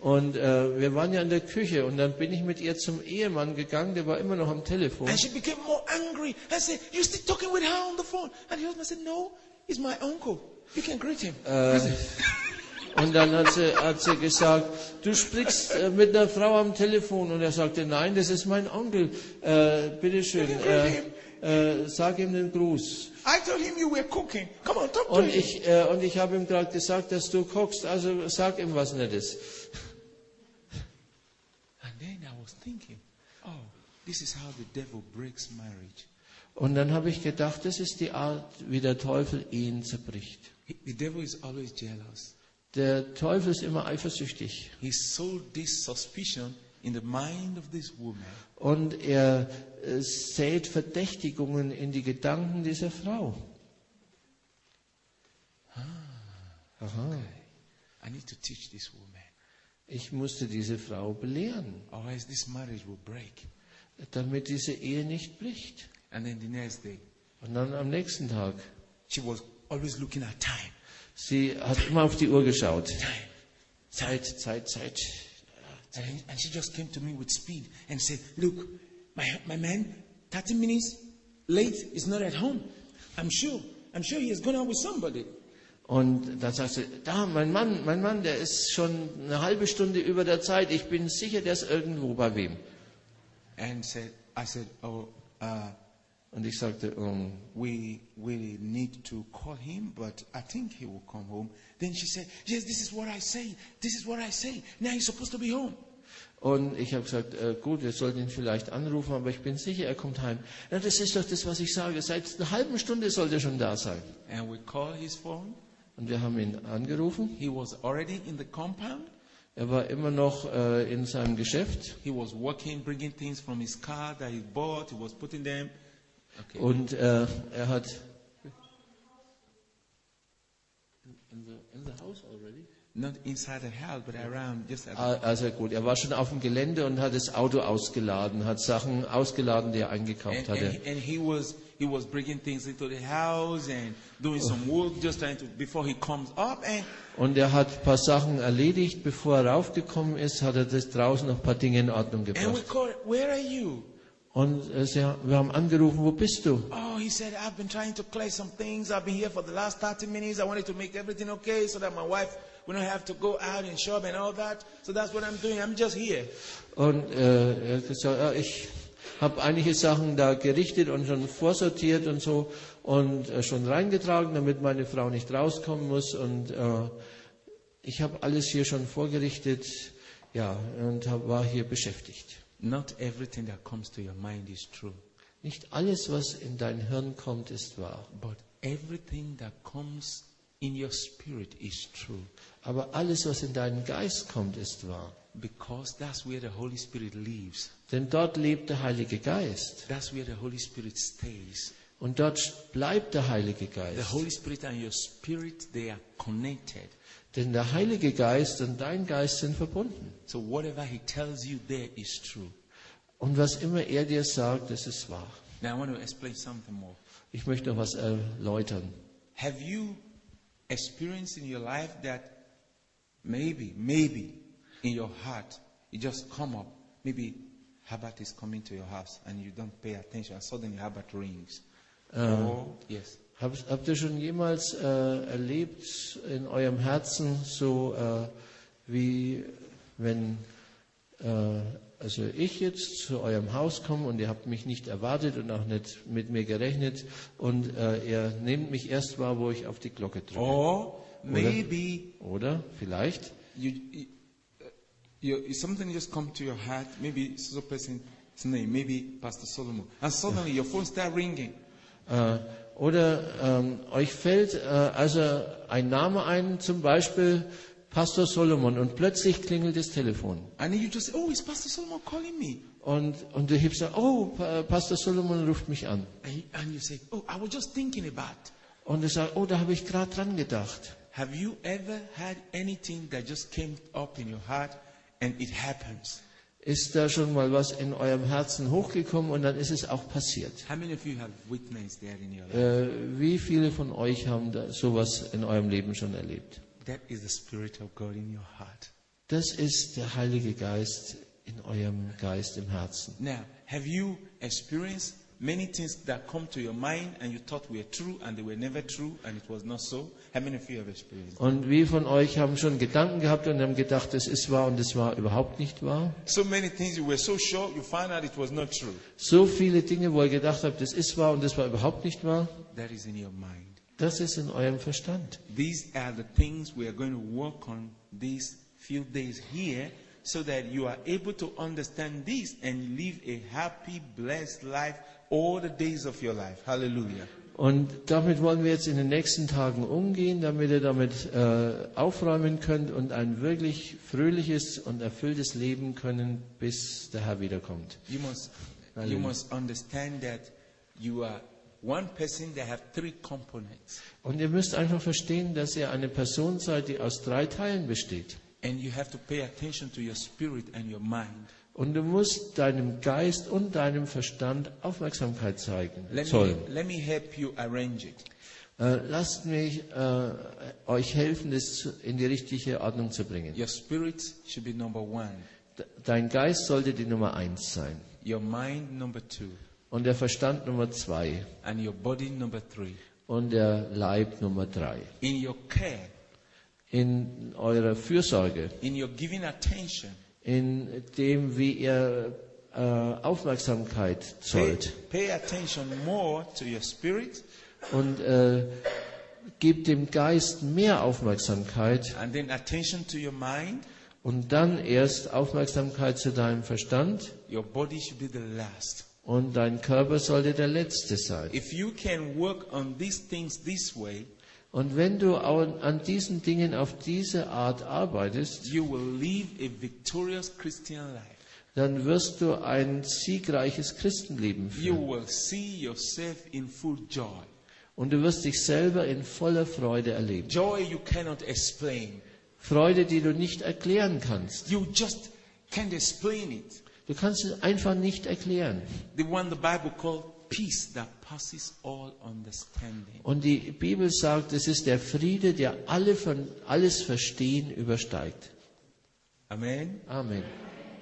Und äh, wir waren ja in der Küche und dann bin ich mit ihr zum Ehemann gegangen, der war immer noch am Telefon. And she became more angry. I said, You're still talking with her on the phone? And the husband said, No, he's my uncle. You can greet him. Äh, und dann hat sie, hat sie gesagt, du sprichst äh, mit einer Frau am Telefon. Und er sagte, nein, das ist mein Onkel. Äh, bitteschön, äh, äh, sag ihm den Gruß. On, Und ich, äh, und ich habe ihm gerade gesagt, dass du kochst, also sag ihm was Nettes. And then I was thinking, oh, this is how the devil breaks marriage. Und dann habe ich gedacht, das ist die Art, wie der Teufel Ehen zerbricht. He- The devil is always jealous. Der Teufel ist immer eifersüchtig. He sowed this suspicion in the mind of this woman. Und er äh, sät Verdächtigungen in die Gedanken dieser Frau. Aha. I need to teach this woman, Ich musste diese Frau belehren, this marriage will break. damit diese Ehe nicht bricht. And then the next day, Und dann am nächsten Tag. she was always looking at time. Sie hat immer auf die Uhr geschaut. Zeit, Zeit, Zeit. And, she just came to me with speed and said, Look, my, my man, 30 minutes late is not at home. I'm sure. I'm sure he has gone out with somebody. Und dann sagt sie, da, mein Mann, mein Mann, der ist schon eine halbe Stunde über der Zeit. Ich bin sicher, der ist irgendwo bei wem. And said, I said, Oh, uh, Und ich sagte, um, we, we need to call him, but I think he will come home. Then she said, Yes, this is what I say. This is what I say. Now he's supposed to be home. Und ich habe gesagt, äh, gut, wir sollten ihn vielleicht anrufen, aber ich bin sicher, er kommt heim. Na, das ist doch das, was ich sage. Seit einer halben Stunde sollte er schon da sein. And we called his phone. Und wir haben ihn angerufen. He was already in the compound. Er war immer noch äh, in seinem Geschäft. He was working, bringing things from his car that he bought. He was putting them. Okay. Und äh, er hat... In the, in the house already? Not inside the house, but around, just Ah, Also gut, er war schon auf dem Gelände und hat das Auto ausgeladen, hat Sachen ausgeladen, die er eingekauft and, hatte. he- and he was he was bringing things into the house and doing some work just trying to before he comes up and Und er hat ein paar Sachen erledigt. Bevor er raufgekommen ist, hat er das draußen noch ein paar Dinge in Ordnung and we gebracht. called where are you Und äh, sie, wir haben angerufen, wo bist du? oh he said i've been trying to clear some things i've been here for the last 30 minutes i wanted to make everything okay so that my wife will not have to go out and shop and all that so that's what i'm doing i'm just here Und äh, er hat gesagt, ja, ich habe einige Sachen da gerichtet und schon vorsortiert und so und äh, schon reingetragen, damit meine Frau nicht rauskommen muss. Und äh, ich habe alles hier schon vorgerichtet, ja, und hab, war hier beschäftigt. Not everything that comes to your mind is true Nicht alles, was in dein Hirn kommt, ist wahr. but everything that comes in your spirit is true Aber alles, was in deinen Geist kommt, ist wahr. because that's where the holy spirit lives Denn dort lebt der Heilige Geist. that's where the holy spirit stays Und dort bleibt der Heilige The Geist. Holy Spirit and your spirit, they are connected. Denn der Heilige Geist und dein Geist sind verbunden. So whatever He tells you there is true. Und was immer er dir sagt, das ist wahr. Now I want to explain something more. Ich möchte noch was erläutern. Have you experienced in your life that maybe, maybe in your heart, it just come up, maybe Herbert is coming to your house and you don't pay attention and suddenly Herbert rings. or yes. Habt, habt ihr schon jemals äh, erlebt in eurem Herzen, so äh, wie wenn äh, also ich jetzt zu eurem Haus komme und ihr habt mich nicht erwartet und auch nicht mit mir gerechnet und äh, ihr nehmt mich erst wahr, wo ich auf die Glocke drücke. Or maybe. Oder? Vielleicht? You, you, you, something just come to your heart, maybe so person's name, maybe Pastor Solomon, and suddenly your phone start ringing. Oder ähm, euch fällt äh, also ein Name ein, zum Beispiel Pastor Solomon, und plötzlich klingelt das Telefon. And then you just say, oh, it's Pastor Solomon calling me. Und, und du hebst an, oh, Pa- Pastor Solomon ruft mich an. And you, and you say, oh, I was just thinking about. Und er sagt, oh, da habe ich gerade dran gedacht. Have you ever had anything that just came up in your heart and it happens? Ist da schon mal was in eurem Herzen hochgekommen und dann ist es auch passiert? Äh, wie viele von euch haben da sowas in eurem Leben schon erlebt? Das ist der Heilige Geist in eurem Geist im Herzen. Now, have you experienced many things that come to your mind and you thought were true and they were never true and it was not so? Und wie von euch haben schon Gedanken gehabt und haben gedacht, es ist wahr und es war überhaupt nicht wahr? So many things you were so sure you found out it was not true. So viele Dinge, wo ihr gedacht habt, das ist wahr und das war überhaupt nicht wahr, That is in your mind. das ist in eurem Verstand. These are the things we are going to work on these few days here so that you are able to understand this and live a happy, blessed life all the days of your life. Hallelujah. Und damit wollen wir jetzt in den nächsten Tagen umgehen, damit ihr damit äh, aufräumen könnt und ein wirklich fröhliches und erfülltes Leben können, bis der Herr wiederkommt. You must, you must understand that you are one person that have three components. Und ihr müsst einfach verstehen, dass ihr eine Person seid, die aus drei Teilen besteht. And you have to pay attention to your spirit and your mind. Und du musst deinem Geist und deinem Verstand Aufmerksamkeit zeigen, Let me, let me help you arrange it. Äh, lasst mich äh, euch helfen, das zu- in die richtige Ordnung zu bringen. Your spirit should be number one, De- Dein Geist sollte die Nummer eins sein your mind number two, und der Verstand Nummer zwei and your body number three. und der Leib Nummer drei. In your care, In eurer Fürsorge, in your giving attention, in dem, wie ihr äh, Aufmerksamkeit pay, zollt pay attention more to your spirit und äh, gebt dem Geist mehr Aufmerksamkeit and then attention to your mind. und dann erst Aufmerksamkeit zu deinem Verstand Your body should be the last. und dein Körper sollte der letzte sein. If you can work on these things this way, Und wenn du an diesen Dingen auf diese Art arbeitest, you will live a victorious Christian life. dann wirst du ein siegreiches Christenleben You führen. will see yourself in full joy. Und du wirst dich selber in voller Freude erleben. Joy you cannot explain. Freude, die du nicht erklären kannst. You just can't explain it. Du kannst es einfach nicht erklären. The one the Bible called peace that passes all understanding. Und die Bibel sagt, es ist der Friede, der alle von, alles Verstehen übersteigt. Amen. Amen.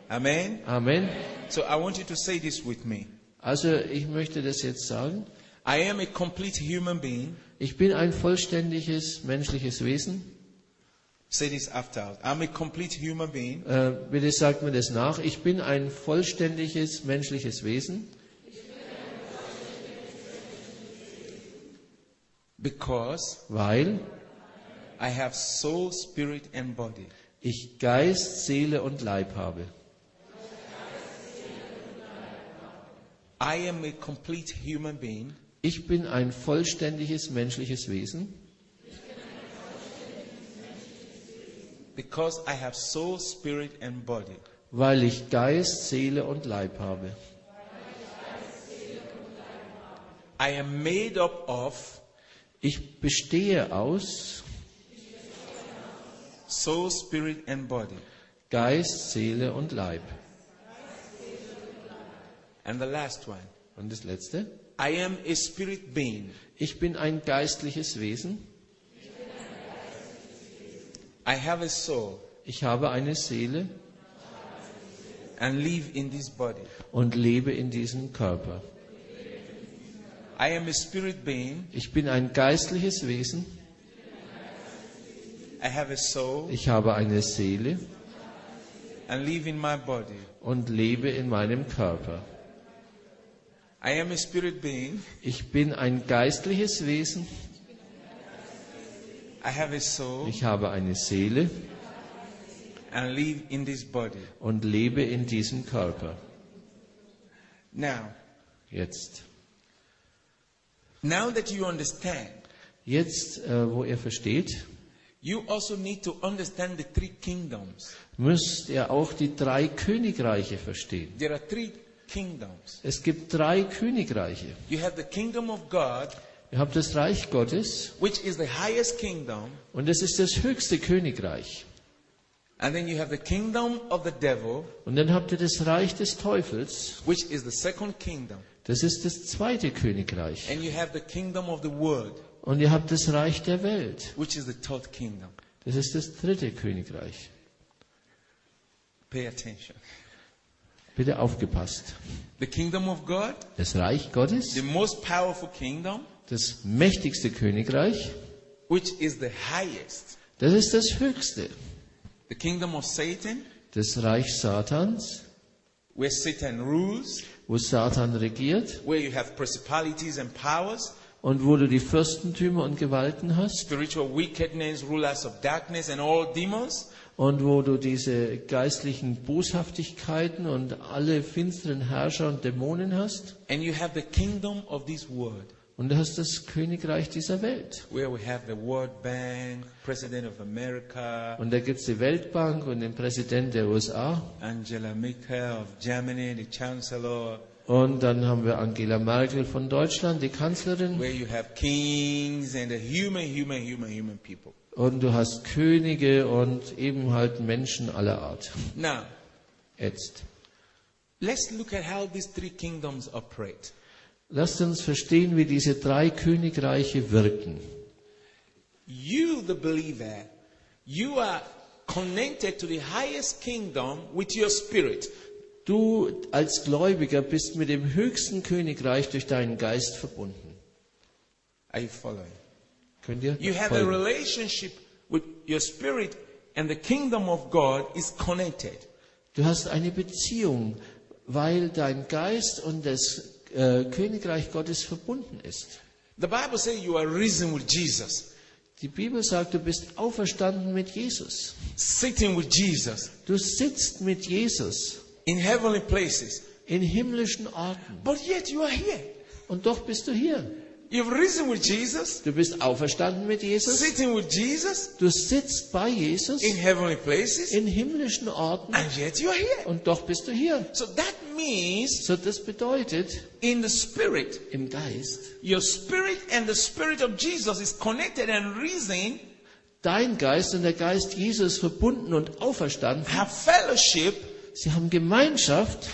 Amen. Amen. So I want you to say this with me. Also ich möchte das jetzt sagen. I am a complete human being. Ich bin ein vollständiges menschliches Wesen. Say this after. I'm a complete human being Äh, bitte sagt mir das nach. Ich bin ein vollständiges menschliches Wesen, because weil I have soul, spirit, and body. ich Geist, Seele und Leib habe. I am a complete human being Ich bin ein vollständiges menschliches Wesen, because I have soul, spirit, and body. weil ich Geist, Seele und Leib habe. I am made up of Ich bestehe aus soul, spirit, and body. Geist, Seele und Leib. And the last one. Und das letzte, I am a spirit being. ich bin ein geistliches Wesen, I have a soul ich habe eine Seele and live in this body. und lebe in diesem Körper. I I am a spirit being. Ich bin ein geistliches Wesen. I have a soul Ich habe eine Seele and live in my body. und lebe in meinem Körper. I am a spirit being. Ich bin ein geistliches Wesen. I have a soul Ich habe eine Seele and live in this body. und lebe in diesem Körper. Now, Jetzt. Now that you understand, Jetzt, äh, wo ihr versteht, you also need to understand the three kingdoms. müsst ihr auch die drei Königreiche verstehen. There are three kingdoms. Es gibt drei Königreiche. You have the kingdom of God, Ihr habt das Reich Gottes which is the highest kingdom, und es ist das höchste Königreich. and then you have the kingdom of the devil, Und dann habt ihr das Reich des Teufels, which is the second kingdom, das ist das zweite Königreich. and you have the kingdom of the world, Und ihr habt das Reich der Welt, which is the third kingdom. das ist das dritte Königreich. Pay attention. Bitte aufgepasst. The kingdom of God, Das Reich Gottes, the most powerful kingdom, das mächtigste Königreich, which is the highest. das ist das höchste. The kingdom of Satan, Das Reich Satans, where Satan rules, wo Satan regiert where you have principalities and powers, und wo du die Fürstentümer und Gewalten hast spiritual wickedness, rulers of darkness, and all demons. und wo du diese geistlichen Boshaftigkeiten und alle finsteren Herrscher und Dämonen hast. And you have the kingdom of this world, Und du hast das Königreich dieser Welt. where we have the World Bank, President of America, Und da gibt es die Weltbank und den Präsident der USA. Angela Merkel of Germany, the Chancellor, Und dann haben wir Angela Merkel von Deutschland, die Kanzlerin. where you have kings and the human, human, human, human people. Und du hast Könige und eben halt Menschen aller Art. Now, Jetzt. let's look at how these three kingdoms operate. Lasst uns verstehen, wie diese drei Königreiche wirken. You, the believer, you are connected to the highest kingdom with your spirit. Du als Gläubiger bist mit dem höchsten Königreich durch deinen Geist verbunden. Are you following? Könnt ihr? You have a folgen? relationship with your spirit, and the kingdom of God is connected. Du hast eine Beziehung, weil dein Geist und das äh, Königreich Gottes verbunden ist. The Bible says you are risen with Jesus, Die Bibel sagt, du bist auferstanden mit Jesus. sitting with Jesus Du sitzt mit Jesus in heavenly places, in himmlischen Orten. but yet you are here. Und doch bist du hier. You've risen with Jesus, Du bist auferstanden mit Jesus. sitting with Jesus Du sitzt bei Jesus in heavenly places, in himmlischen Orten. and yet you are here. Und doch bist du hier. So that means So, das bedeutet, in the spirit, im Geist, your spirit and the spirit of Jesus is connected and risen, dein Geist und der Geist Jesus verbunden und auferstanden. have fellowship, Sie haben Gemeinschaft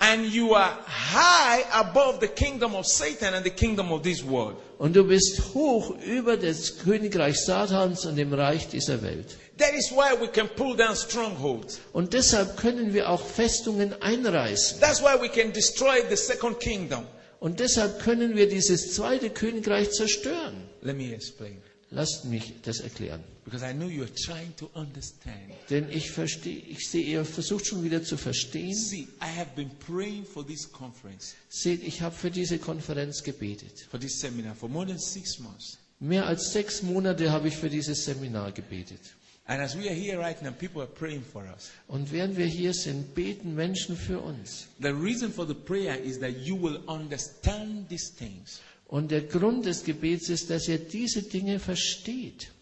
and you are high above the kingdom of Satan and the kingdom of this world. und du bist hoch über das Königreich Satans und dem Reich dieser Welt. That is why we can pull down strongholds. Und deshalb können wir auch Festungen einreißen. That's why we can destroy the second kingdom. Und deshalb können wir dieses zweite Königreich zerstören. Let me explain. Lasst mich das erklären. Because I know you're trying to understand. Denn ich verstehe, ich sehe, ihr versucht schon wieder zu verstehen. See, I have been praying for this conference, Seht, ich habe für diese Konferenz gebetet. for this seminar, for more than six months. Mehr als sechs Monate habe ich für dieses Seminar gebetet. And as we are here right now, people are praying for us. Und während wir hier sind, beten Menschen für uns. The reason for the prayer is that you will understand these things. Und der Grund des Gebets ist, dass ihr diese Dinge versteht.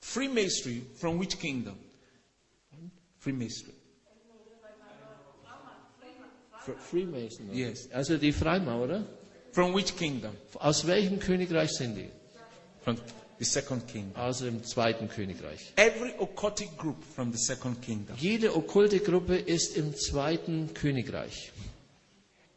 Freemasonry, from which kingdom? Freemasonry. Freemason. Yes. Also die Freimaurer. From which kingdom? Aus welchem Königreich sind die? From the second kingdom. Aus dem zweiten Königreich. Every occultic group from the second kingdom. Jede okkulte Gruppe ist im zweiten Königreich.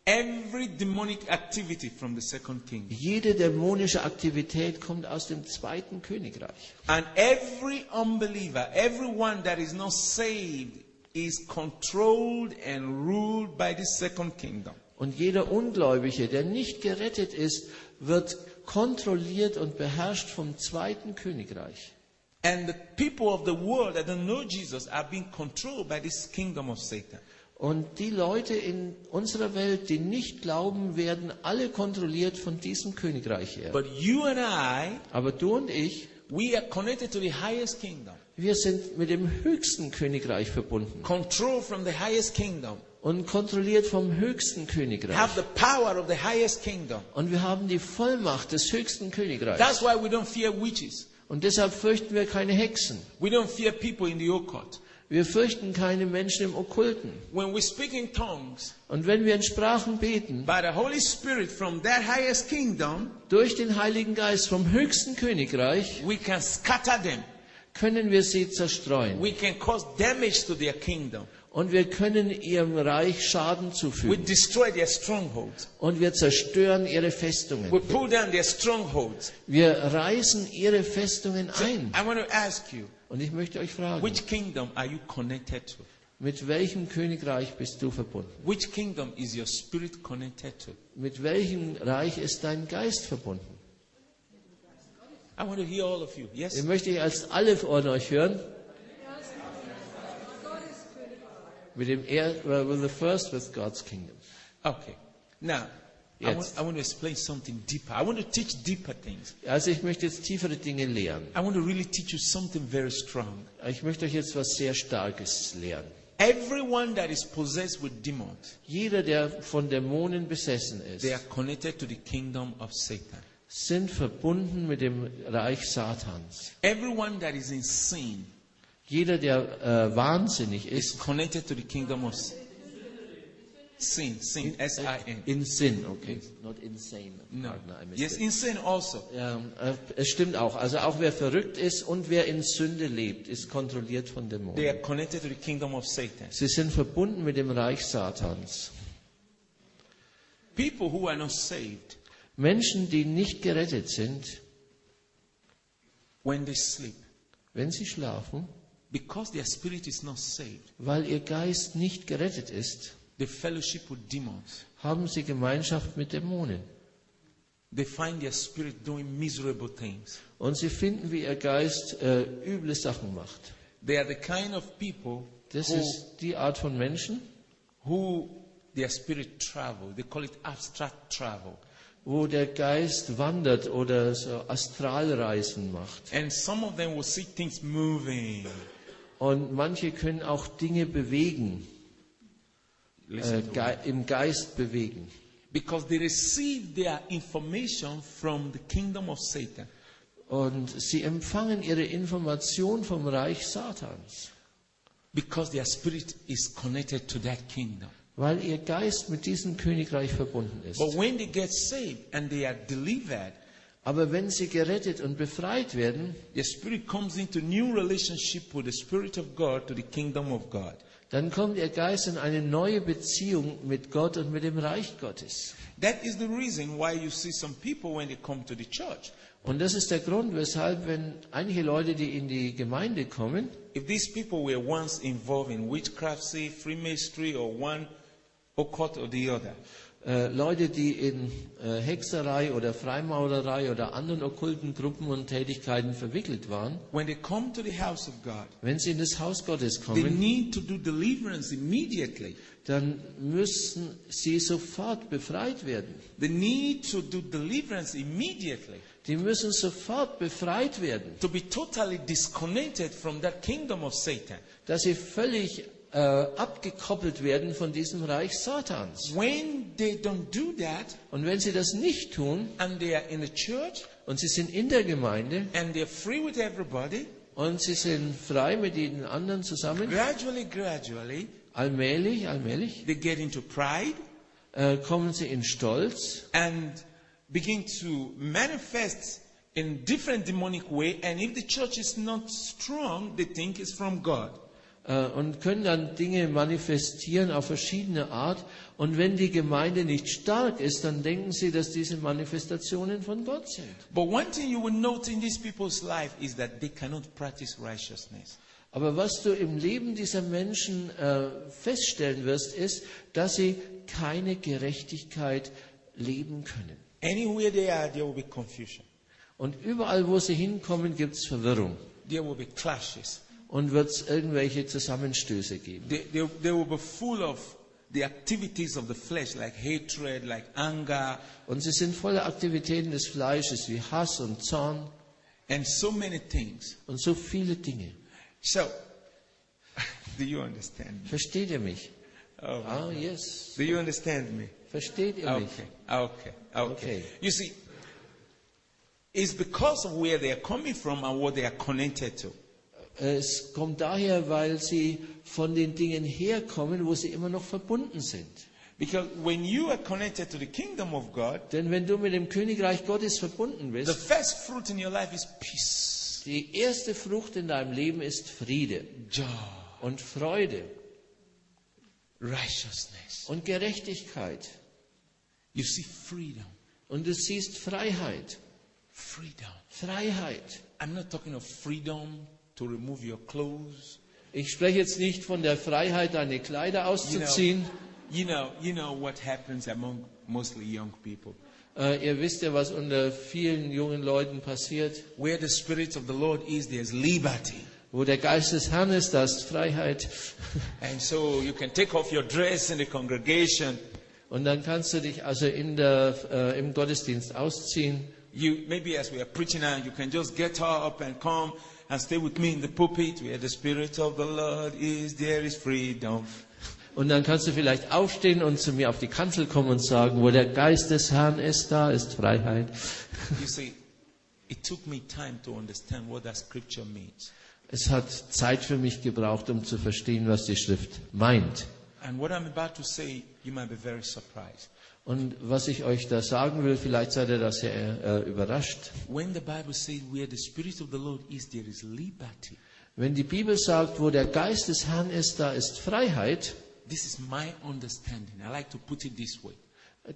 Every demonic activity from the second kingdom. Jede dämonische Aktivität kommt aus dem zweiten Königreich. And every unbeliever, everyone that is not saved, is controlled and ruled by the second kingdom. Und jeder Ungläubige, der nicht gerettet ist, wird kontrolliert und beherrscht vom zweiten Königreich. And the people of the world that don't know Jesus are being controlled by this kingdom of Satan. Und die Leute in unserer Welt, die nicht glauben, werden alle kontrolliert von diesem Königreich her. But you and I, Aber du und ich, we are connected to the highest kingdom. wir sind mit dem höchsten Königreich verbunden Control from the highest kingdom. und kontrolliert vom höchsten Königreich. Have the power of the highest kingdom. Und wir haben die Vollmacht des höchsten Königreichs. That's why we don't fear witches. Und deshalb fürchten wir keine Hexen. Wir fürchten keine Menschen im Okkulten. When we speak in tongues Und wenn wir in Sprachen beten, by the Holy Spirit from that highest kingdom, durch den Heiligen Geist vom höchsten Königreich, we can scatter them. können wir sie zerstreuen. We can cause damage to their kingdom. Und wir können ihrem Reich Schaden We zufügen. destroy their strongholds. Und wir zerstören ihre Festungen. We pull down their strongholds. Wir reißen ihre Festungen ein. I want to ask you, Und ich möchte euch fragen, which kingdom are you connected to? mit welchem Königreich bist du verbunden? Which kingdom is your spirit connected to? Mit welchem Reich ist dein Geist verbunden? I want to hear all of you. Yes? Ich möchte ich als alle von euch hören. Mit dem er, well, with the first with God's kingdom. Okay. Now, I Yes. want, I want to explain something deeper. I want to teach deeper things. Also ich möchte jetzt tiefere Dinge lehren. I want to really teach you something very strong. Ich möchte euch jetzt was sehr Starkes lehren. Everyone that is possessed with demons, Jeder, der von Dämonen besessen ist, they are connected to the kingdom of Satan. sind verbunden mit dem Reich Satans. Everyone that is in sin Jeder, der äh, wahnsinnig is ist, connected to the kingdom of s- sin. Sin, S-I-N. in Sinn, okay, not insane. No. Missed Yes, it. in sin also. Ja, äh, es stimmt auch. Also auch wer verrückt ist und wer in Sünde lebt, ist kontrolliert von They Dämonen. are connected to the kingdom of Satan. Sie sind verbunden mit dem Reich Satans. People who are not saved, Menschen, die nicht gerettet sind, when they sleep, wenn sie schlafen, because their spirit is not saved, weil ihr Geist nicht gerettet ist, they fellowship with demons. haben sie Gemeinschaft mit Dämonen. They find their spirit doing miserable things. Und sie finden, wie ihr Geist äh, üble Sachen macht. They are the kind of people Das who, ist die Art von Menschen, who their spirit travel. They call it abstract travel. wo der Geist wandert oder so Astralreisen macht. And some of them will see things moving. Und manche können auch Dinge bewegen, äh, ge im Geist bewegen. Because they receive their information from the kingdom of Satan. Und sie empfangen ihre Information vom Reich Satans, Because their spirit is connected to that kingdom. weil ihr Geist mit diesem Königreich verbunden ist. But when they get saved and they are delivered, Aber wenn sie gerettet und befreit werden, their spirit comes into new relationship with the spirit of God to the kingdom of God. Dann kommt ihr Geist in eine neue Beziehung mit Gott und mit dem Reich Gottes. That is the reason why you see some people when they come to the church. Und das ist der Grund, weshalb, wenn einige Leute, die in die Gemeinde kommen, If these people were once involved in witchcraft, say Freemasonry or one occult or the other, äh, Leute, die in äh, Hexerei oder Freimaurerei oder anderen okkulten Gruppen und Tätigkeiten verwickelt waren, when they come to the house of God, wenn sie in das Haus Gottes they kommen, need to do deliverance immediately. dann müssen sie sofort befreit werden. They need to do deliverance immediately. Die müssen sofort befreit werden, To be totally disconnected from that kingdom of Satan. dass sie völlig äh, abgekoppelt werden von diesem Reich Satans. When they don't do that, Und wenn sie das nicht tun and they are in the church, und sie sind in der Gemeinde and they're free with everybody, und sie sind frei mit den anderen zusammen, gradually, gradually, allmählich, allmählich they get into pride äh, kommen sie in Stolz and begin to manifest in different demonic way. And if the church is not strong, they think it's from God. Äh, und können dann Dinge manifestieren auf verschiedene Art. Und wenn die Gemeinde nicht stark ist, dann denken sie, dass diese Manifestationen von Gott sind. But one thing you will note in these people's life is that they cannot practice righteousness. Aber was du im Leben dieser Menschen äh, feststellen wirst, ist, dass sie keine Gerechtigkeit leben können. Anywhere they are, there will be confusion. Und überall, wo sie hinkommen, gibt es Verwirrung There will be clashes. Und wird es irgendwelche Zusammenstöße geben. They, they, they will be full of the activities of the flesh, like hatred, like anger, Und sie sind voller Aktivitäten des Fleisches wie Hass und Zorn and so many things. und so viele Dinge. So, do you understand me? Versteht ihr mich? Oh, Ah, yes. do you understand me? Versteht ihr mich? Okay, okay, okay. Okay. You see, it's because of where they are coming from and what they are connected to. Es kommt daher, weil sie von den Dingen herkommen, wo sie immer noch verbunden sind. Because when you are connected to the kingdom of God, Denn wenn du mit dem Königreich Gottes verbunden the bist, first fruit in your life is peace, die erste Frucht in deinem Leben ist Friede joy, und Freude righteousness. und Gerechtigkeit. You see freedom, Und du siehst Freiheit. freedom. Freiheit. I'm not talking of freedom to remove your clothes. Ich spreche jetzt nicht von der Freiheit, deine Kleider auszuziehen. You know, you know what happens among mostly young people. Äh, ihr wisst ja, was unter vielen jungen Leuten passiert. Where the spirit of the Lord is, there's liberty. Wo der Geist des Herrn ist, da ist Freiheit. And so you can take off your dress in the congregation. Und dann kannst du dich also in der, äh, im Gottesdienst ausziehen. You maybe as we are preaching now, you can just get up and come and stay with me in the pulpit where the spirit of the Lord is, there is freedom. Und dann kannst du vielleicht aufstehen und zu mir auf die Kanzel kommen und sagen, wo der Geist des Herrn ist, da ist Freiheit. You see, it took me time to understand what that scripture means. Es hat Zeit für mich gebraucht, um zu verstehen, was die Schrift meint. And what I'm about to say, you might be very surprised. Und was ich euch da sagen will, vielleicht seid ihr da sehr äh, überrascht. When the Bible says where the spirit of the Lord is, there is liberty. Wenn die Bibel sagt, wo der Geist des Herrn ist, da ist Freiheit, This is my understanding. I like to put it this way.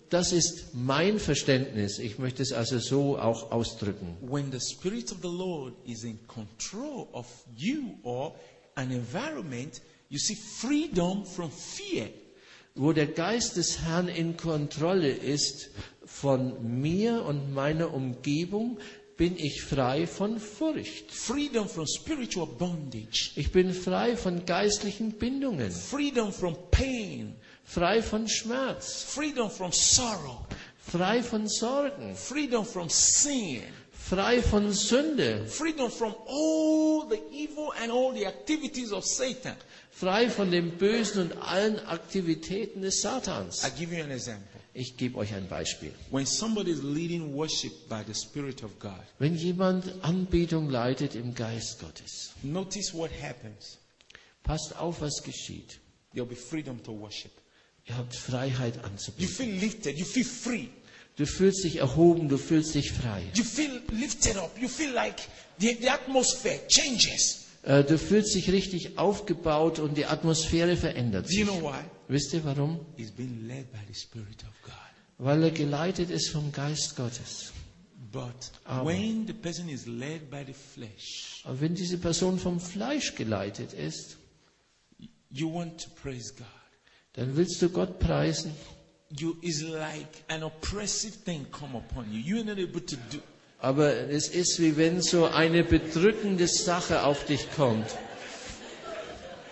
das ist mein Verständnis. Ich möchte es also so auch ausdrücken. When the Spirit of the Lord is in control of you or an environment, you see freedom from fear. Wo der Geist des Herrn in Kontrolle ist von mir und meiner Umgebung, bin ich frei von Furcht. Freedom from spiritual bondage. Ich bin frei von geistlichen Bindungen, Freedom from pain. frei von Schmerz, Freedom from sorrow. frei von Sorgen, Freedom from sin. frei von Sünde, Freedom from all the evil and all the activities of Satan. Frei von dem Bösen und allen Aktivitäten des Satans. I'll give you an example. Ich gebe euch ein Beispiel. When somebody is leading worship by the Spirit of God, Wenn jemand Anbetung leitet im Geist Gottes, notice what happens. passt auf, was geschieht. There'll be freedom to worship. Ihr habt Freiheit You anzubeten. feel lifted. You feel free. Du fühlst dich erhoben, du fühlst dich frei. You feel lifted up. You feel like the, the atmosphere changes. Äh, Du fühlst dich richtig aufgebaut und die Atmosphäre verändert Do you sich. know why? Wisst ihr warum? He's being led by the Spirit of God. Weil er geleitet ist vom Geist Gottes. But Amen. when the person is led by the flesh, Aber wenn diese Person vom Fleisch geleitet ist, you want to praise God. dann willst du Gott preisen. You is like an oppressive thing come upon you. You're not able to do. Aber es ist wie wenn so eine bedrückende Sache auf dich kommt.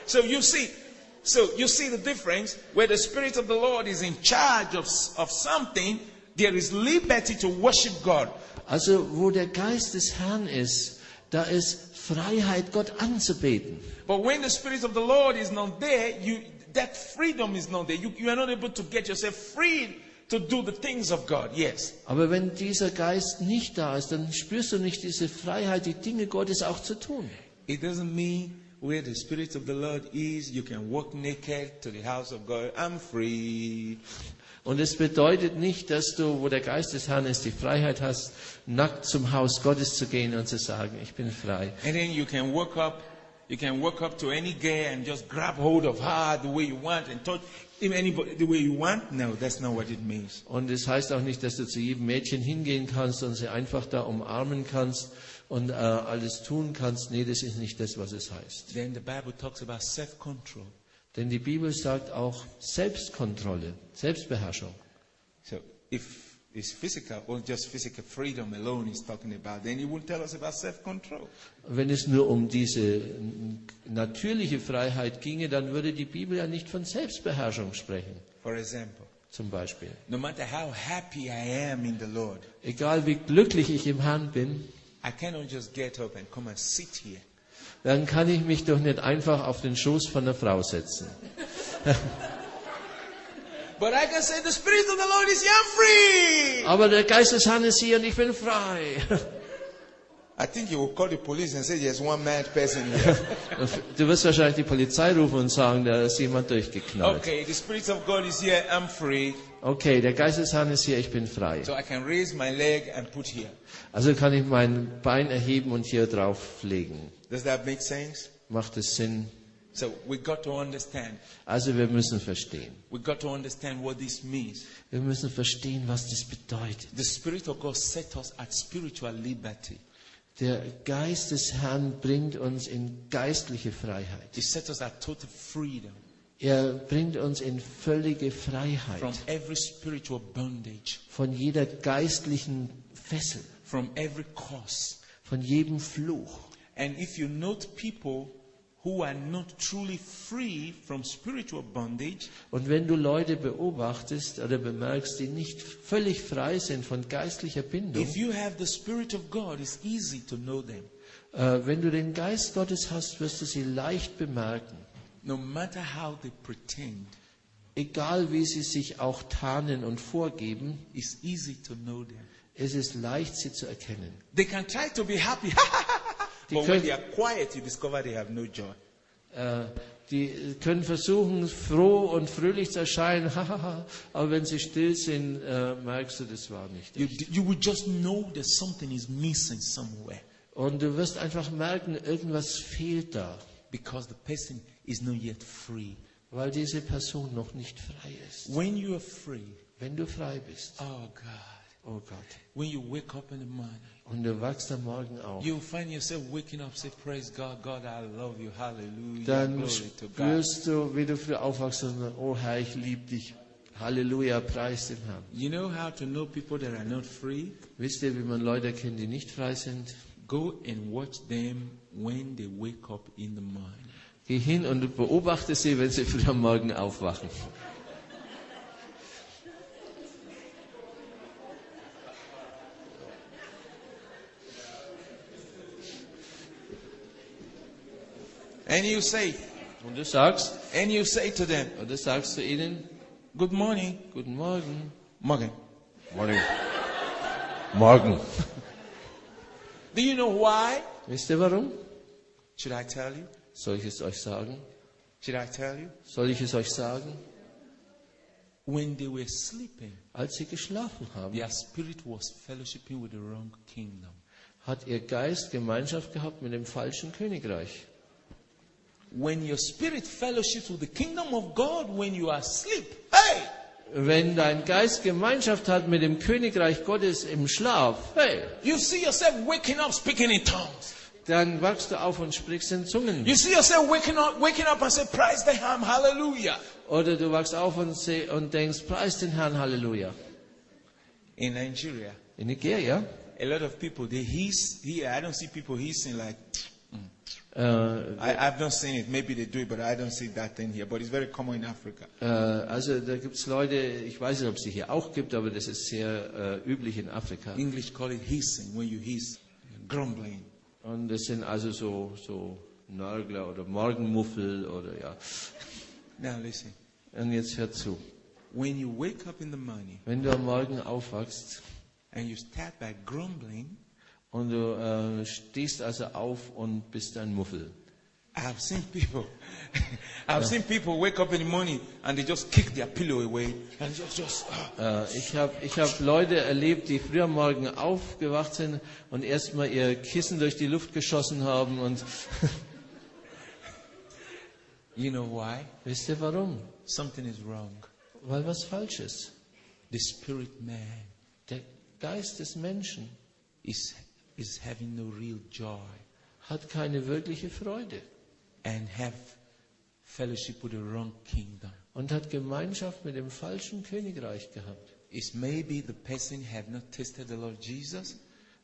So you see, so you see the difference where the Spirit of the Lord is in charge of, of something. There is liberty to worship God. Also wo der Geist des Herrn ist, da ist Freiheit, Gott anzubeten. But when the Spirit of the Lord is not there, you, that freedom is not there. You, you are not able to get yourself free to do the things of God. Yes. Aber wenn dieser Geist nicht da ist, dann spürst du nicht diese Freiheit, die Dinge Gottes auch zu tun. It doesn't mean where the Spirit of the Lord is, you can walk naked to the house of God. I'm free. Und es bedeutet nicht, dass du, wo der Geist des Herrn ist, die Freiheit hast, nackt zum Haus Gottes zu gehen und zu sagen, ich bin frei. And then you can walk up, You can walk up to any girl and just grab hold of her the way you want and touch anybody the way you want. No, that's not what it means. Und es heißt auch nicht, dass du zu jedem Mädchen hingehen kannst und sie einfach da umarmen kannst und äh, alles tun kannst. Nee, das ist nicht das, was es heißt. Then the Bible talks about self-control. Denn die Bibel sagt auch Selbstkontrolle, Selbstbeherrschung. So if it's physical or just physical freedom alone he's talking about, then he will tell us about self-control. Wenn es nur um diese natürliche Freiheit ginge, dann würde die Bibel ja nicht von Selbstbeherrschung sprechen, For example, zum Beispiel. no matter how happy I am in the Lord, Egal wie glücklich ich im Herrn bin, I cannot just get up and come and sit here. dann kann ich mich doch nicht einfach auf den Schoß von einer Frau setzen. free. Aber der Geist des Herrn ist hier und ich bin frei. I think you will call the police and say, There's one mad person here. Du wirst wahrscheinlich die Polizei rufen und sagen, da ist jemand durchgeknallt. okay, the Spirit of God is here, I'm free. Okay, der Geist des Herrn ist hier, ich bin frei. So I can raise my leg and put here. Also kann ich mein Bein erheben und hier drauf legen. Does that make sense? Macht es Sinn? So we got to understand. Also wir müssen verstehen. We got to understand what this means. Wir müssen verstehen, was das bedeutet. The Spirit of God set us at spiritual liberty. Der Geist des Herrn bringt uns in geistliche Freiheit. He set us at total freedom Er bringt uns in völlige from Freiheit every spiritual bondage, von jeder geistlichen Fessel, from every curse. von jedem Fluch. And if you note people who are not truly free from spiritual bondage, Und wenn du Leute beobachtest oder bemerkst, die nicht völlig frei sind von geistlicher Bindung, if you have the Spirit of God, it's easy to know them. wenn du den Geist Gottes hast, wirst du sie leicht bemerken. No matter how they pretend, Egal wie sie sich auch tarnen und vorgeben, it's easy to know them. es ist leicht, sie zu erkennen. They can try to be happy, Die but when können- they are quiet, you discover they have no joy. Äh, die können versuchen, froh und fröhlich zu erscheinen, aber wenn sie still sind, äh, merkst du, das war nicht. You, echt. you will just know that something is missing somewhere Und du wirst einfach merken, irgendwas fehlt da, because the person is not yet free. weil diese Person noch nicht frei ist. When you are free, Wenn du frei bist, oh God, oh Gott, when you wake up in the morning, und du wachst am Morgen auf, you'll find yourself waking up, say, Praise God, God, I love you, hallelujah, dann glory to God. spürst du, wie du früh aufwachst und sagst, oh Herr, ich liebe dich. Halleluja, preis den Herrn. You know how to know people that are not free? Wisst ihr, wie man Leute kennt, die nicht frei sind? Go and watch them when they wake up in the morning. Geh hin und beobachte sie, wenn sie früh am Morgen aufwachen. And you say, Und du sagst, and you say to them, und du sagst zu ihnen, Good morning. guten Morgen. Morgan. Morgen. Morgen. Do you know why? Wisst ihr warum? Should I tell you? Soll ich es euch sagen? Should I tell you? Soll ich es euch sagen? When they were sleeping, Als sie geschlafen haben, their spirit was fellowshipping with the wrong kingdom. hat ihr Geist Gemeinschaft gehabt mit dem falschen Königreich. When your spirit fellowships with the kingdom of God when you are asleep, hey, Wenn dein Geist Gemeinschaft hat mit dem Königreich Gottes im Schlaf, hey, you see yourself waking up speaking in tongues. dann wachst du auf und sprichst in Zungen. You see yourself waking up, waking up and say, Praise the Ham, hallelujah. Oder du wachst auf und, seh- und denkst, preis den Herrn, Halleluja. In Nigeria, In Nigeria, a lot of people they hiss here. I don't see people hissing like. äh, I, I've not seen it. Maybe they do it, but I don't see that thing here. But it's very common in Africa. äh, also da gibt es Leute, ich weiß nicht, ob es sie hier auch gibt, aber das ist sehr äh, üblich in Afrika. English call it hissing when you hiss, grumbling. Und das sind also so, so Nörgler oder Morgenmuffel oder ja. Now listen. Und jetzt hör zu. When you wake up in the morning Wenn du am Morgen aufwachst and you start by grumbling, und du äh, stehst also auf und bist ein Muffel. I've seen people. I've seen people wake up in the morning and they just kick their pillow away and just just. ah. Äh, ich habe ich hab Leute erlebt, die früh am Morgen aufgewacht sind und erstmal ihr Kissen durch die Luft geschossen haben und You know why? Wisst ihr warum? Something is wrong. Weil was falsch ist. The spirit man Der Geist des Menschen is, is having no real joy hat keine wirkliche Freude and have fellowship with the wrong kingdom. und hat Gemeinschaft mit dem falschen Königreich gehabt. Is maybe the person have not tasted the Lord Jesus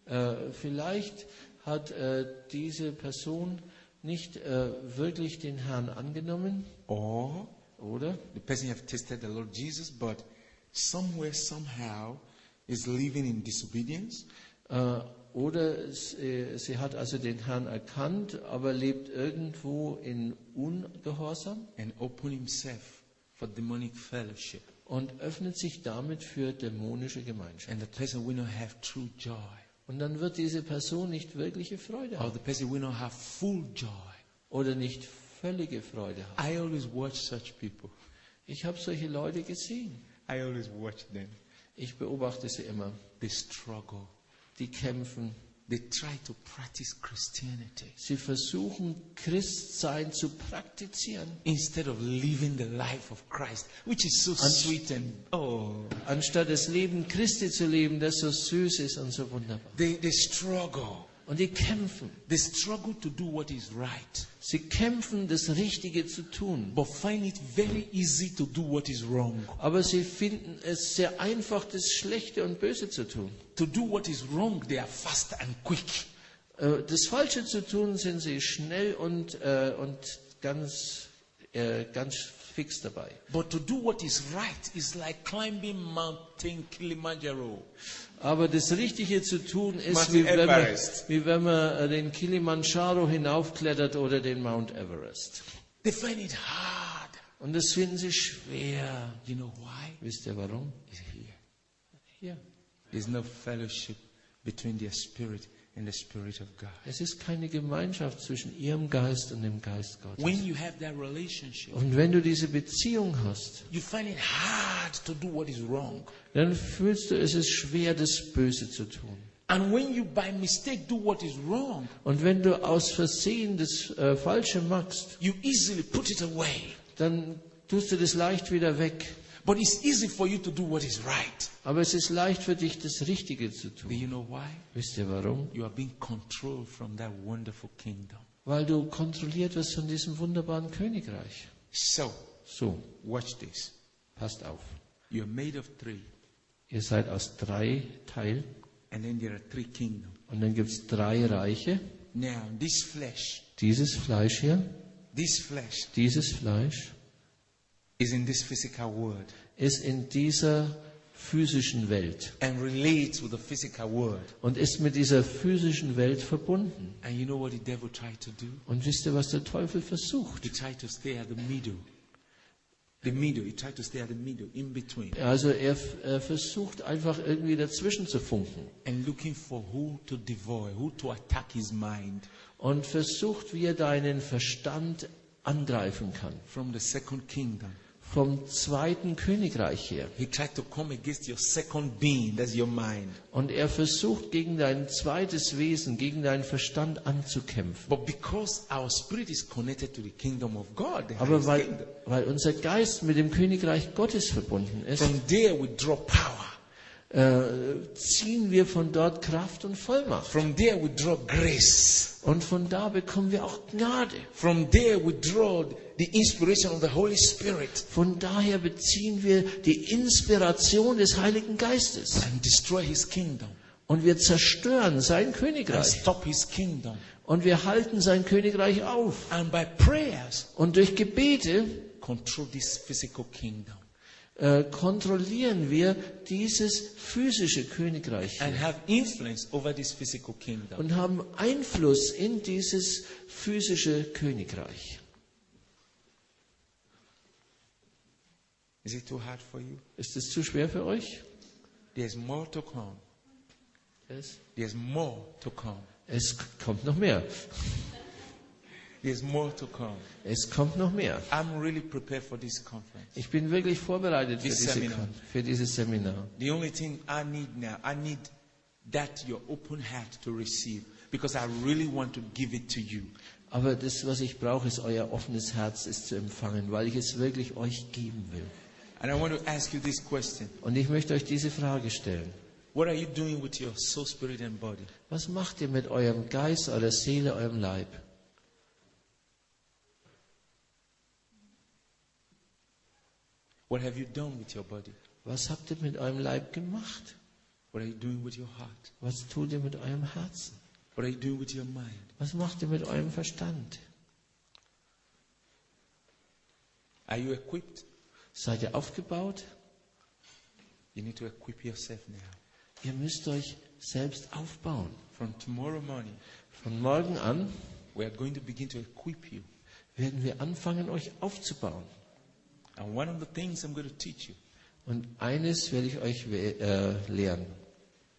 Äh, vielleicht hat äh, diese Person nicht äh, wirklich den Herrn angenommen, or oder? the person have tasted the Lord Jesus but somewhere somehow is living in disobedience Äh, oder äh, sie hat also den Herrn erkannt, aber lebt irgendwo in Ungehorsam and open himself for demonic fellowship. und öffnet sich damit für dämonische Gemeinschaft. And the person will not have true joy. Und dann wird diese Person nicht wirkliche Freude Or haben the person will not have full joy. oder nicht völlige Freude haben. I always watch such people. Ich habe solche Leute gesehen. I always watch them. Ich beobachte sie immer. They struggle. Die kämpfen. They try to practice Christianity Sie versuchen, Christsein zu praktizieren, instead of living the life of Christ, which is so And- sweet and oh, anstatt das Leben Christi zu leben, das so süß ist und so wunderbar. they, they struggle. Und die kämpfen. They struggle to do what is right, Sie kämpfen, das Richtige zu tun. but find it very easy to do what is wrong. Aber sie finden es sehr einfach, das Schlechte und Böse zu tun. To do what is wrong, they are fast and quick. Äh, Das Falsche zu tun, sind sie schnell und, äh, und ganz, äh, ganz fix dabei. But to do what is right is like climbing Mountain Kilimanjaro. Aber das Richtige zu tun ist, wie wenn, man, wie wenn man äh, den Kilimanjaro hinaufklettert oder den Mount Everest. They find it hard. Und das finden sie schwer. You know why? Wisst ihr warum? It's here. Hier. There's no fellowship between their spirit and the spirit of God. Es ist keine Gemeinschaft zwischen ihrem Geist und dem Geist Gottes. When you have that relationship, Und wenn du diese Beziehung hast, you find it hard to do what is wrong. dann fühlst du, es ist schwer, das Böse zu tun. And when you by mistake do what is wrong, Und wenn du aus Versehen das äh, Falsche machst, you easily put it away. dann tust du das leicht wieder weg. But it's easy for you to do what is right. Aber es ist leicht für dich, das Richtige zu Do tun. you know why? Wisst ihr warum? You are being controlled from that wonderful kingdom. Weil du kontrolliert wirst von diesem wunderbaren Königreich. So, So, watch this. passt auf. You're made of three, Ihr seid aus drei Teilen and then there are three kingdoms. und dann gibt es drei Reiche. Now, this flesh, Dieses Fleisch hier, this flesh dieses Fleisch is in this physical world ist in dieser physischen Welt and relates with the physical world. und ist mit dieser physischen Welt verbunden. And you know what the devil tried to do? Und wisst ihr, was der Teufel versucht? He tried to stay at the middle. The middle. He tried to stay at the middle, in between, Also er, er versucht einfach irgendwie dazwischen zu funken and looking for who to devour, who to attack his mind und versucht, wie er deinen Verstand angreifen kann. from the second kingdom. Vom zweiten Königreich her. He tried to come against your second being, that's your mind. Und er versucht, gegen dein zweites Wesen, gegen deinen Verstand anzukämpfen. But because our spirit is connected to the kingdom of God, Aber weil, weil unser Geist mit dem Königreich Gottes verbunden ist, from there we draw power. Äh, ziehen wir von dort Kraft und Vollmacht. From there we draw grace. Und von da bekommen wir auch Gnade. From there we draw the inspiration of the Holy Spirit Von daher beziehen wir die Inspiration des Heiligen Geistes. and destroy his kingdom Und wir zerstören sein and Königreich. stop his kingdom. Und wir halten sein Königreich auf. And by prayers, Und durch Gebete äh, kontrollieren wir dieses physische Königreich and have influence over this physical kingdom. und haben Einfluss in dieses physische Königreich. Is it too hard for you? Ist es zu schwer für euch? There's more to come. Es, There's more to come. es kommt noch mehr. There's more to come. Es kommt noch mehr. I'm really prepared for this conference. Ich bin wirklich vorbereitet für, This diese, seminar. Für dieses Seminar. The only thing I need now, I need that your open heart to receive. because I really want to give it to you. Aber das, was ich brauche, ist euer offenes Herz, es zu empfangen, weil ich es wirklich euch geben will. And I want to ask you this question Und ich möchte euch diese Frage stellen. What are you doing with your soul, spirit, and body? Was macht ihr mit eurem Geist, eurer Seele, eurem Leib? What have you done with your body? Was habt ihr mit eurem Leib gemacht? What are you doing with your heart? Was tut ihr mit eurem Herzen? What are you doing with your mind? Was macht ihr mit eurem Verstand? Are you equipped? Seid ihr aufgebaut? You need to equip yourself now. Ihr müsst euch selbst aufbauen. From tomorrow morning, Von morgen an we are going to begin to equip you. werden wir anfangen, euch aufzubauen. And one of the things I'm going to teach you Und eines werde ich euch äh, lehren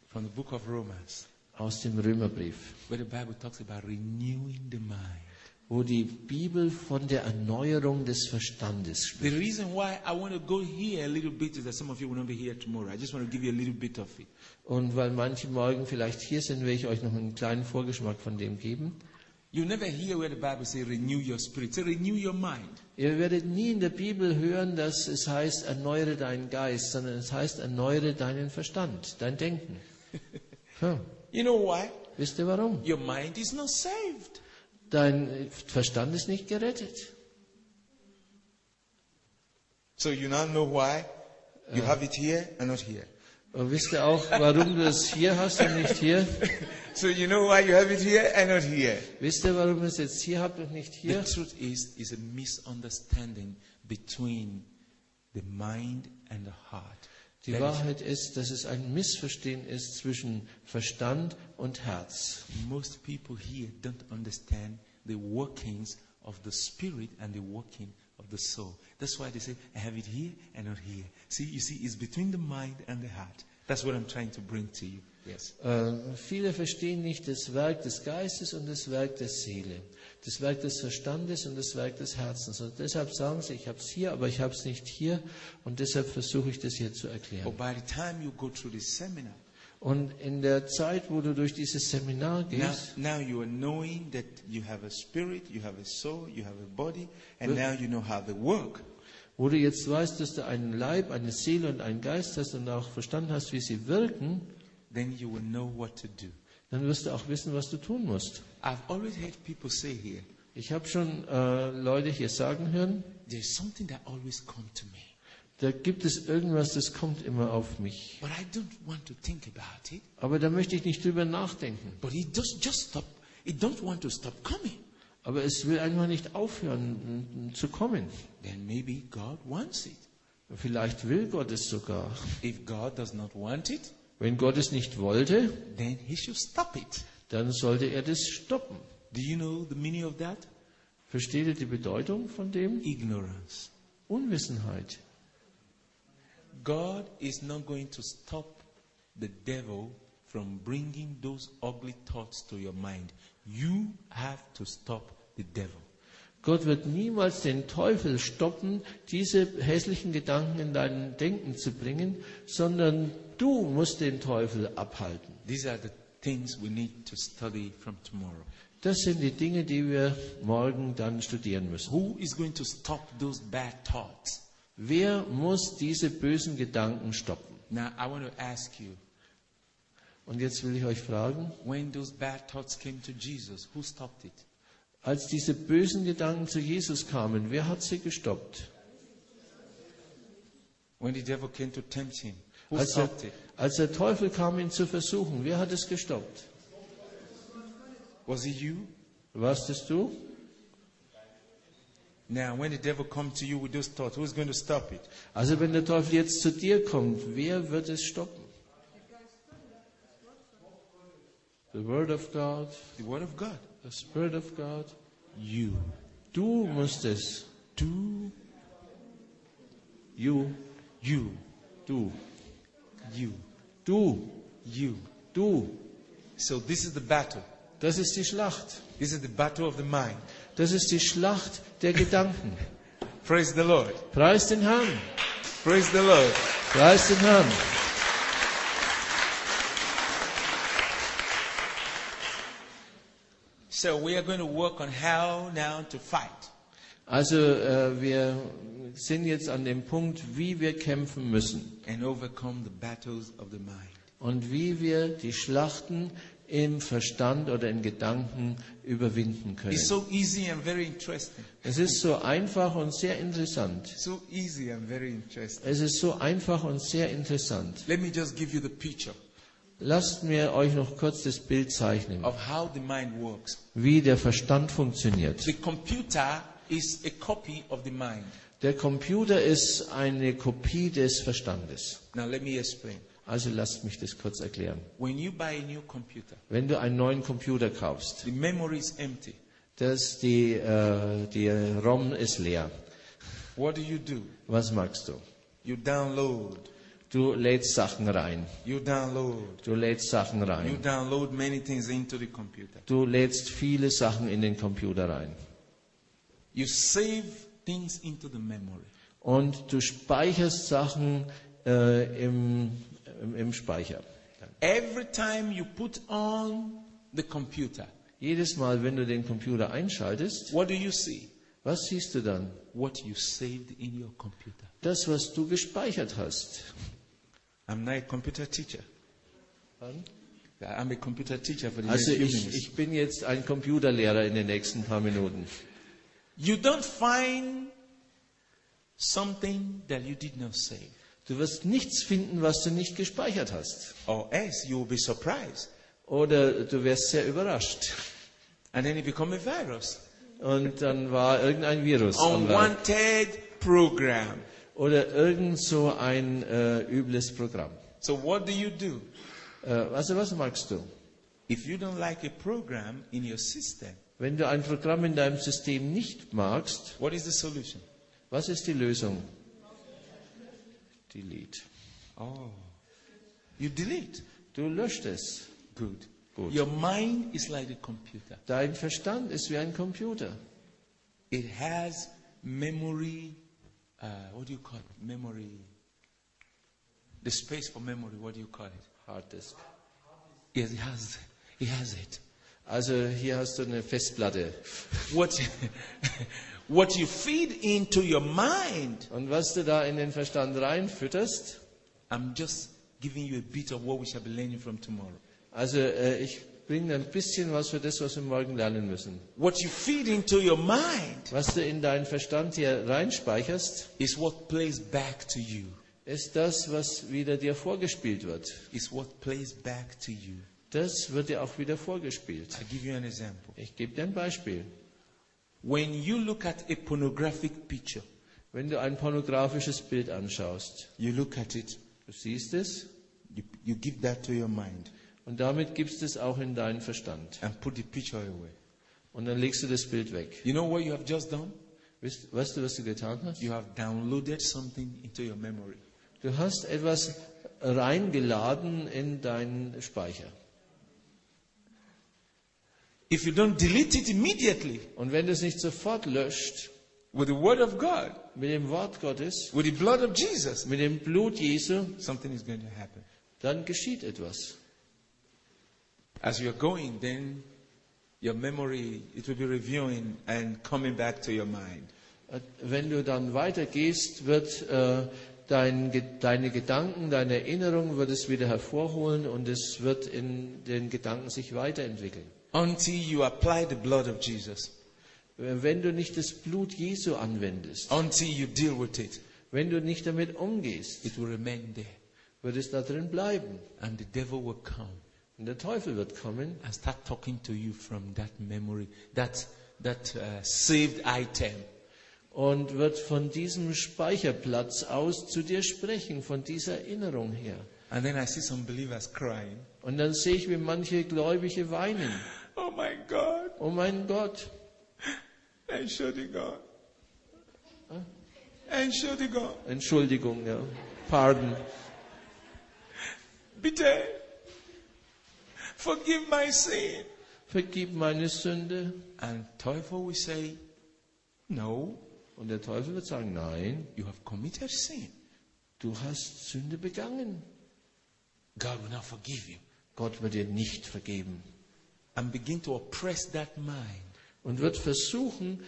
from the book of Romans, aus dem Römerbrief, where the Bible talks about renewing the mind. wo die Bibel von der Erneuerung des Verstandes spricht. The reason why I want to go here a little bit is that some of you will not be here tomorrow. I just want to give you a little bit of it. Und weil manche morgen vielleicht hier sind, werde ich euch noch einen kleinen Vorgeschmack von dem geben. You never hear where the Bible says renew your spirit. Say renew your mind. Ihr werdet nie in der Bibel hören, dass es heißt, erneuere deinen Geist, sondern es heißt, erneuere deinen Verstand, dein Denken. Ja. You know why? Wisst ihr warum? Your mind is not saved. Dein Verstand ist nicht gerettet. So you now know why you have it here and not here. Und wisst ihr auch, warum du es hier hast und nicht hier? So you know why you have it here and not here. Wisst ihr, warum ihr es jetzt hier habt und nicht The truth is, is a misunderstanding between the mind and the heart. Die That is- Wahrheit ist, dass es ein Missverstehen ist zwischen Verstand und Herz. most people here don't understand the workings of the spirit and the working of the soul. That's why they say, I have it here and not here. See, you see, it's between the mind and the heart. That's what I'm trying to bring to you. Yes. Äh, viele verstehen nicht das Werk des Geistes und das Werk der Seele, das Werk des Verstandes und das Werk des Herzens. Und deshalb sagen sie, ich habe es hier, aber ich habe es nicht hier. Und deshalb versuche ich das hier zu But erklären. by the time you go through this seminar, Und in der Zeit, wo du durch dieses Seminar now, gehst, now you are knowing that you have a spirit, you have a soul, you have a body, and now you know how they work. wo du jetzt weißt, dass du einen Leib, eine Seele und einen Geist hast und auch verstanden hast, wie sie wirken, Then you will know what to do. dann wirst du auch wissen, was du tun musst. I've always heard people say here, Ich habe schon äh, Leute hier sagen hören, there's something that always comes to me, da gibt es irgendwas, das kommt immer auf mich. but I don't want to think about it. Aber da möchte ich nicht drüber nachdenken. But it just just stop. It don't want to stop coming. Aber es will einfach nicht aufhören zu kommen. Then maybe God wants it. Vielleicht will Gott es sogar. If God does not want it, Wenn Gott es nicht wollte, then He should stop it. dann sollte er das stoppen. Do you know the meaning of that? Versteht ihr die Bedeutung von dem? Ignorance. Unwissenheit. God is not going to stop the devil from bringing those ugly thoughts to your mind. You have to stop the devil. Gott wird niemals den Teufel stoppen, diese hässlichen Gedanken in dein Denken zu bringen, sondern du musst den Teufel abhalten. These are the things we need to study from tomorrow. Das sind die Dinge, die wir morgen dann studieren müssen. Who is going to stop those bad thoughts? Wer muss diese bösen Gedanken stoppen? Now, I want to ask you Und jetzt will ich euch fragen, when those bad thoughts came to Jesus, who stopped it? als diese bösen Gedanken zu Jesus kamen, wer hat sie gestoppt? When the devil came to tempt him, Als der, als der Teufel kam, ihn zu versuchen, wer hat es gestoppt? Was it you? Warst es du? Now, when the devil comes to you with those thoughts, who's going to stop it? Also wenn der Teufel jetzt zu dir kommt, wer wird es stoppen? The Word of God, The Word of God. the Spirit of God. You. Du musst es. Do You, you. du, You. du, You. du. So this is the battle. Das ist die Schlacht. This is the battle of the mind. Das ist die Schlacht der Gedanken. Praise the Lord. Preis den Herrn. Praise the Lord. Preis den Herrn. So we are going to work on how now to fight. Also äh, wir sind jetzt an dem Punkt, wie wir kämpfen müssen und wie wir die Schlachten im Verstand oder in Gedanken überwinden können. It's so easy and very interesting. Es ist so einfach und sehr interessant. So. Es ist so einfach und sehr interessant. Let me just give you the picture Lasst mir euch noch kurz das Bild zeichnen, of how the mind works. wie der Verstand funktioniert. The computer is a copy of the mind. Der Computer ist eine Kopie des Verstandes. Now let me explain. Also lasst mich das kurz erklären. When you buy a new computer, Wenn du einen neuen Computer kaufst, the memory is empty. dass die, äh, die ROM ist leer. What do you do? Was magst du? You download. Du lädst Sachen rein. You download. Du lädst Sachen You rein. download many things into the computer. Du lädst viele Sachen in den Computer rein. You save things into the memory. Und du speicherst Sachen äh, im, im, im Speicher. Every time you put on the computer, Jedes Mal, wenn du den Computer einschaltest, what do you see? was siehst du dann? What you saved in your computer. Das, was du gespeichert hast. I'm not a computer teacher. I'm a computer teacher for the Also next ich, ich bin jetzt ein Computerlehrer in den nächsten paar Minuten. You don't find something that you did not save. Du wirst nichts finden, was du nicht gespeichert hast. Or else you will be surprised. Oder du wirst sehr überrascht. And then it become a virus. Und dann war irgendein Virus. Unwanted program. Oder irgend so ein äh, übles Programm. So what do you do? Äh, also was magst du? If you don't like a program in your system, Wenn du ein Programm in deinem System nicht magst, what is the solution? was ist die Lösung? Delete. Oh. You delete. Du löscht es. Good. Good. Your mind is like a computer. Dein Verstand ist wie ein Computer. It has memory. Uh, what do you call it? Memory. The space for memory. What do you call it? Harddisk. Yes, it has. It has it. Also hier hast du eine Festplatte. What, what you feed into your mind. Und was du da in den Verstand reinfütterst, I'm just giving you a bit of what we shall be learning from tomorrow. also äh, ich bringe ein bisschen was für das, was wir morgen lernen müssen. What you feed into your mind Was du in deinen Verstand hier reinspeicherst, is what plays back to you. ist das, was wieder dir vorgespielt wird. Is what plays back to you. Das wird dir auch wieder vorgespielt. I'll give you an example. Ich gebe dir ein Beispiel. When you look at a pornographic picture, Wenn du ein pornografisches Bild anschaust, you look at it, du siehst es you, you give that to your mind und damit gibst es auch in deinen Verstand. and put the picture away. Und dann legst du das Bild weg. You know what you have just done? Weißt, weißt du, was du getan hast? You have downloaded something into your memory. Du hast etwas reingeladen in deinen Speicher. If you don't delete it immediately Und wenn du es nicht sofort löscht, with the word of God, mit dem Wort Gottes, with the blood of Jesus, mit dem Blut Jesu, something is going to happen. dann geschieht etwas. As you're going, then your memory, it will be reviewing and coming back to your mind. Äh, Wenn du dann weitergehst, wird äh, dein, deine Gedanken, deine Erinnerung wird es wieder hervorholen und es wird in den Gedanken sich weiterentwickeln. Until you apply the blood of Jesus. Äh, Wenn du nicht das Blut Jesu anwendest, Until you deal with it, wenn du nicht damit umgehst, it will remain there. wird es da drin bleiben. And the devil will come Und der Teufel wird kommen and start talking to you from that memory, that, that uh, saved item. und wird von diesem Speicherplatz aus zu dir sprechen, von dieser Erinnerung her. And then I see some believers crying. Und dann sehe ich, wie manche Gläubige weinen. Oh my God, Oh mein Gott, Entschuldigung. Entschuldigung. Entschuldigung, ja. Pardon. Bitte. Forgive my sin. Vergib meine Sünde. And Teufel will say, No, Und der Teufel wird sagen, nein, you have committed sin. du hast Sünde begangen. God will not forgive you. Gott wird dir nicht vergeben. Und wird versuchen,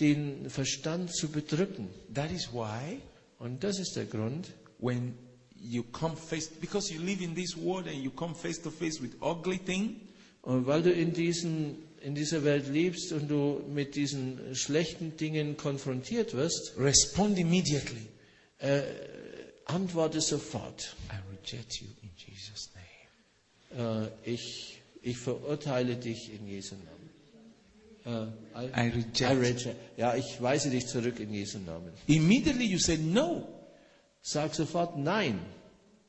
den Verstand zu bedrücken. That is why Und das ist der Grund, when you come face, because you live in this world and you come face to face with ugly thing, und weil du in, diesen, in dieser Welt lebst und du mit diesen schlechten Dingen konfrontiert wirst, respond immediately. antworte sofort. I reject you in Jesus' name. Äh, ich, ich verurteile dich in Jesu Namen. Äh, I, I reject. I reject. Ja, ich weise dich zurück in Jesu Namen. Immediately you say no Sag sofort Nein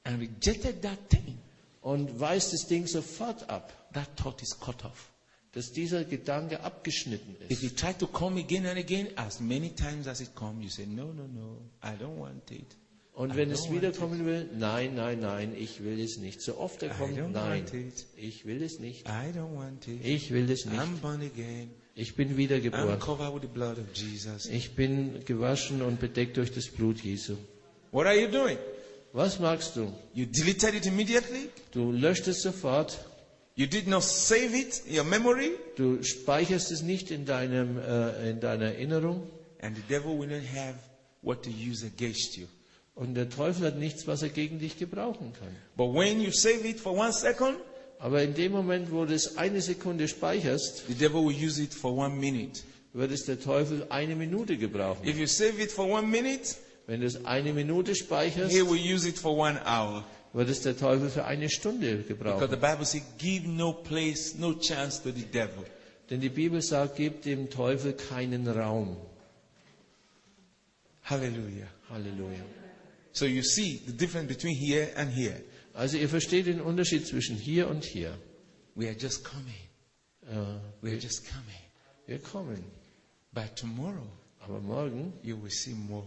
and rejected that thing. und weist das Ding sofort ab, That thought is cut off. dass dieser Gedanke abgeschnitten If you ist. try to come again and again, as many times as it comes, you say, No, no, no, I don't want it. Und wenn es wiederkommen will, nein, nein, nein, ich will es nicht. So oft er kommt, nein, ich will es nicht. Ich will es nicht. Ich bin wiedergeboren. Ich bin gewaschen und bedeckt durch das Blut Jesu. What are you doing? Was magst du? You deleted it immediately? Du löscht es sofort. You did not save it in your memory? Du speicherst es nicht in, deinem, äh, in deiner Erinnerung. And the devil will not have what to use against you. Und der Teufel hat nichts, was er gegen dich gebrauchen kann. But when you save it for one second, Aber in dem Moment, wo du es eine Sekunde speicherst, the devil will use it for one minute. wird es der Teufel eine Minute gebrauchen. If you save it for one minute, Wenn du es eine Minute speicherst, he will use it for one hour. wird es der Teufel für eine Stunde Because gebrauchen. the Bible says, give no place, no chance to the devil. Denn die Bibel sagt, gib dem Teufel keinen Raum. Hallelujah. Halleluja. So you see the difference between here and here. Also ihr versteht den Unterschied zwischen hier und hier. We are just coming. Äh, We are just coming. wir kommen. By tomorrow, Aber morgen you will see more.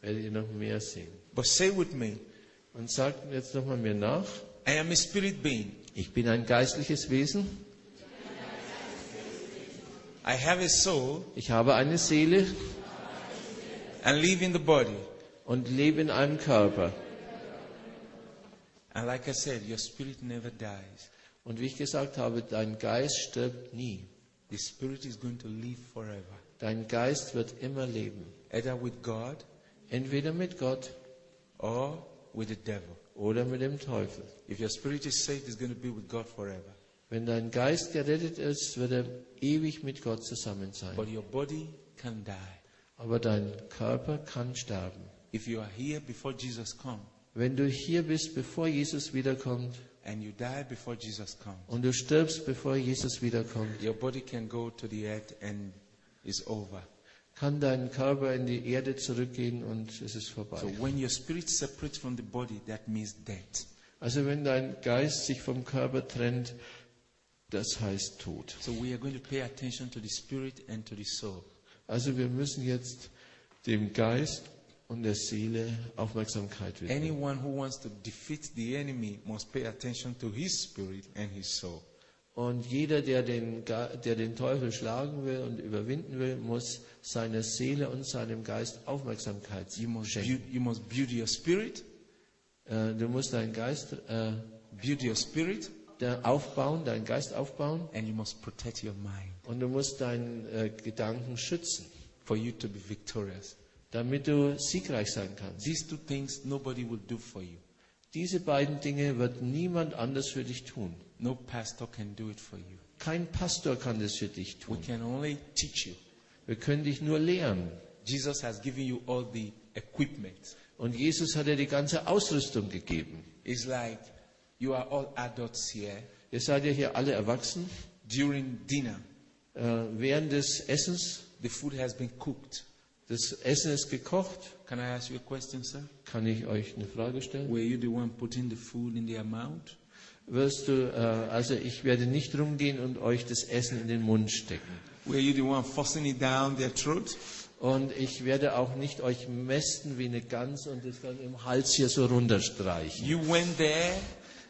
werdet ihr noch mehr sehen. But say with me, Und sagt jetzt nochmal mir nach. I am a spirit being. Ich bin ein geistliches Wesen. I have a soul Ich habe eine Seele and live in the body. Und lebe in einem Körper. And like I said, your spirit never dies. Und wie ich gesagt habe, dein Geist stirbt nie. The spirit is going to live forever. Dein Geist wird immer leben. Either with God Entweder mit Gott or with the devil. oder mit dem Teufel. If your spirit is saved, it's going to be with God forever. Wenn dein Geist gerettet ist, wird er ewig mit Gott zusammen sein. But your body can die. Aber dein Körper kann sterben. If you are here before Jesus comes Wenn du hier bist, bevor Jesus wiederkommt and you die before Jesus comes, und du stirbst, bevor Jesus wiederkommt, your body can go to the earth and it's over. kann dein Körper in die Erde zurückgehen und es ist vorbei. So when your spirit separates from the body, that means death. Also wenn dein Geist sich vom Körper trennt, das heißt Tod. So we are going to pay attention to the spirit and to the soul. Also wir müssen jetzt dem Geist und der Seele Aufmerksamkeit widmen. Anyone who wants to defeat the enemy must pay attention to his spirit and his soul. Und jeder, der den, der den Teufel schlagen will und überwinden will, muss seiner Seele und seinem Geist Aufmerksamkeit You must schenken. build, you must build your spirit, Äh, du musst deinen Geist äh, build your spirit, aufbauen, deinen Geist aufbauen and you must protect your mind und du musst deinen äh, Gedanken schützen, for you to be victorious. Damit du siegreich sein kannst. These two things nobody will do for you. Diese beiden Dinge wird niemand anders für dich tun. No pastor can do it for you. Kein Pastor kann das für dich We tun. can only teach you. Wir können dich nur lehren. Jesus has given you all the equipment. Und Jesus hat dir die ganze Ausrüstung gegeben. It's like you are all adults here. Ihr seid ja hier alle erwachsen. During dinner, Äh, während des Essens, the food has been cooked. Das Essen ist gekocht. Can I ask you a question, sir? Kann ich euch eine Frage stellen? Were you the one putting the food in their mouth? Wirst du, äh, also ich werde nicht rumgehen und euch das Essen in den Mund stecken. Were you the one forcing it down their throat? Und ich werde auch nicht euch mästen wie eine Gans und das dann im Hals hier so runterstreichen. You went there,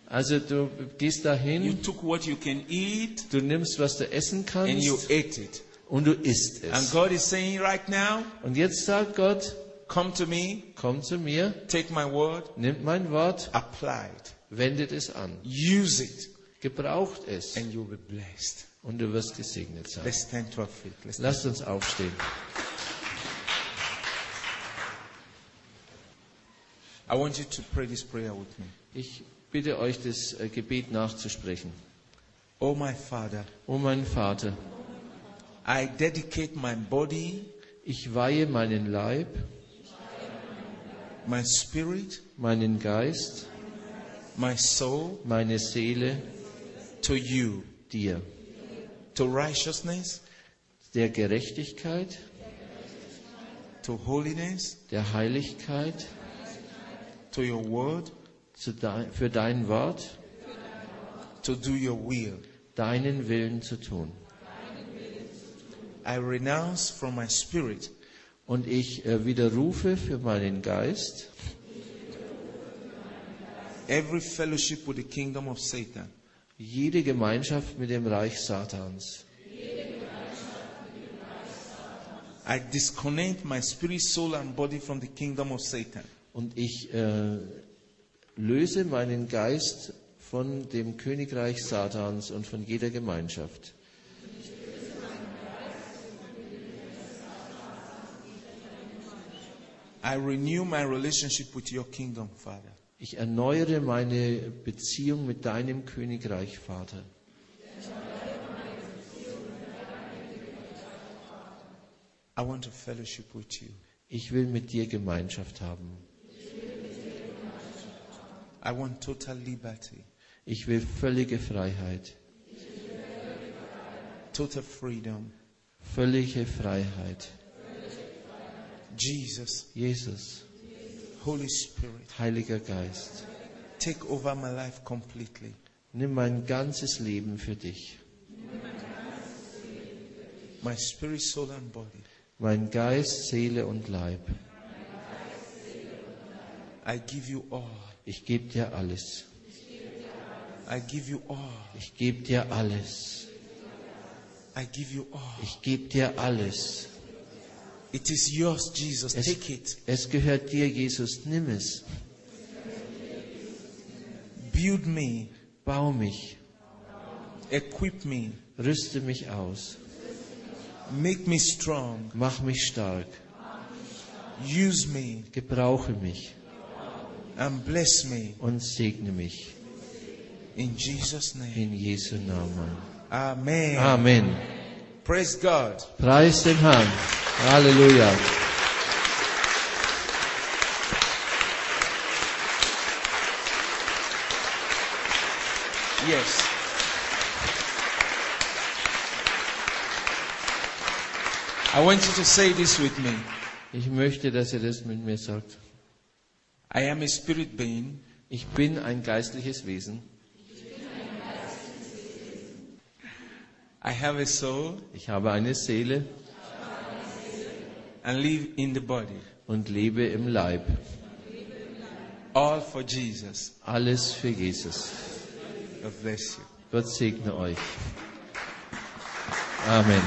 Also du gehst you dahin, took what you can eat, du nimmst, was du essen and you kannst ate it. Und du isst And es. God is saying right now, Und jetzt sagt Gott, come to me, komm zu mir, take my word, nimmt mein Wort, apply it, wendet es an. use it. Gebraucht es and you'll be blessed. und du wirst gesegnet sein. Let's stand to our feet. Let's Lasst uns aufstehen. I want you to pray this prayer with me. Ich bitte euch, das äh, Gebet nachzusprechen. Oh, my Father, O mein Vater, I dedicate my body, ich weihe meinen Leib, my spirit, meinen Geist, my soul meine Seele to you, dir, to righteousness, der Gerechtigkeit, to holiness, der Heiligkeit, to your word, zu dei- für dein Wort, to do your will. deinen Willen zu tun. I renounce from my spirit Und ich äh, widerrufe für meinen Geist every fellowship with the kingdom of Satan. jede Gemeinschaft mit dem Reich Satans. I disconnect my spirit, soul, and body from the kingdom of Satan. Und ich äh, löse meinen Geist von dem Königreich Satans und von jeder Gemeinschaft. I renew my relationship with your kingdom, Father. Ich erneuere meine Beziehung mit deinem Königreich, Vater. I want to fellowship with you. Ich will mit dir Gemeinschaft haben. I want total liberty, Ich will völlige Freiheit, total freedom. völlige Freiheit. Jesus, Jesus, Holy Spirit, Heiliger Geist, take over my life completely. nimm mein ganzes Leben für dich. My spirit, soul, and body. Mein Geist, Seele und Leib. I give you all. Ich gebe dir alles. I give you all. Ich gebe dir alles. I give you all. Ich gebe dir alles. It is yours, Jesus. Es, Take it. es gehört dir, Jesus. Nimm es. Build me. Bau mich. Equip me. Rüste mich aus. Make me strong. Mach mich stark. Use me Gebrauche mich and bless me. und segne mich. In Jesus' name. In Jesu Namen. Amen. Amen. Praise God. Preis den Herrn. Halleluja. Yes. I want you to say this with me. Ich möchte, dass ihr das mit mir sagt. I am a spirit being. Ich bin ein geistliches Wesen. I have a soul Ich habe eine Seele and live in the body. und lebe im Leib. All for Jesus. Alles für Jesus. God bless you. Gott segne euch. Amen.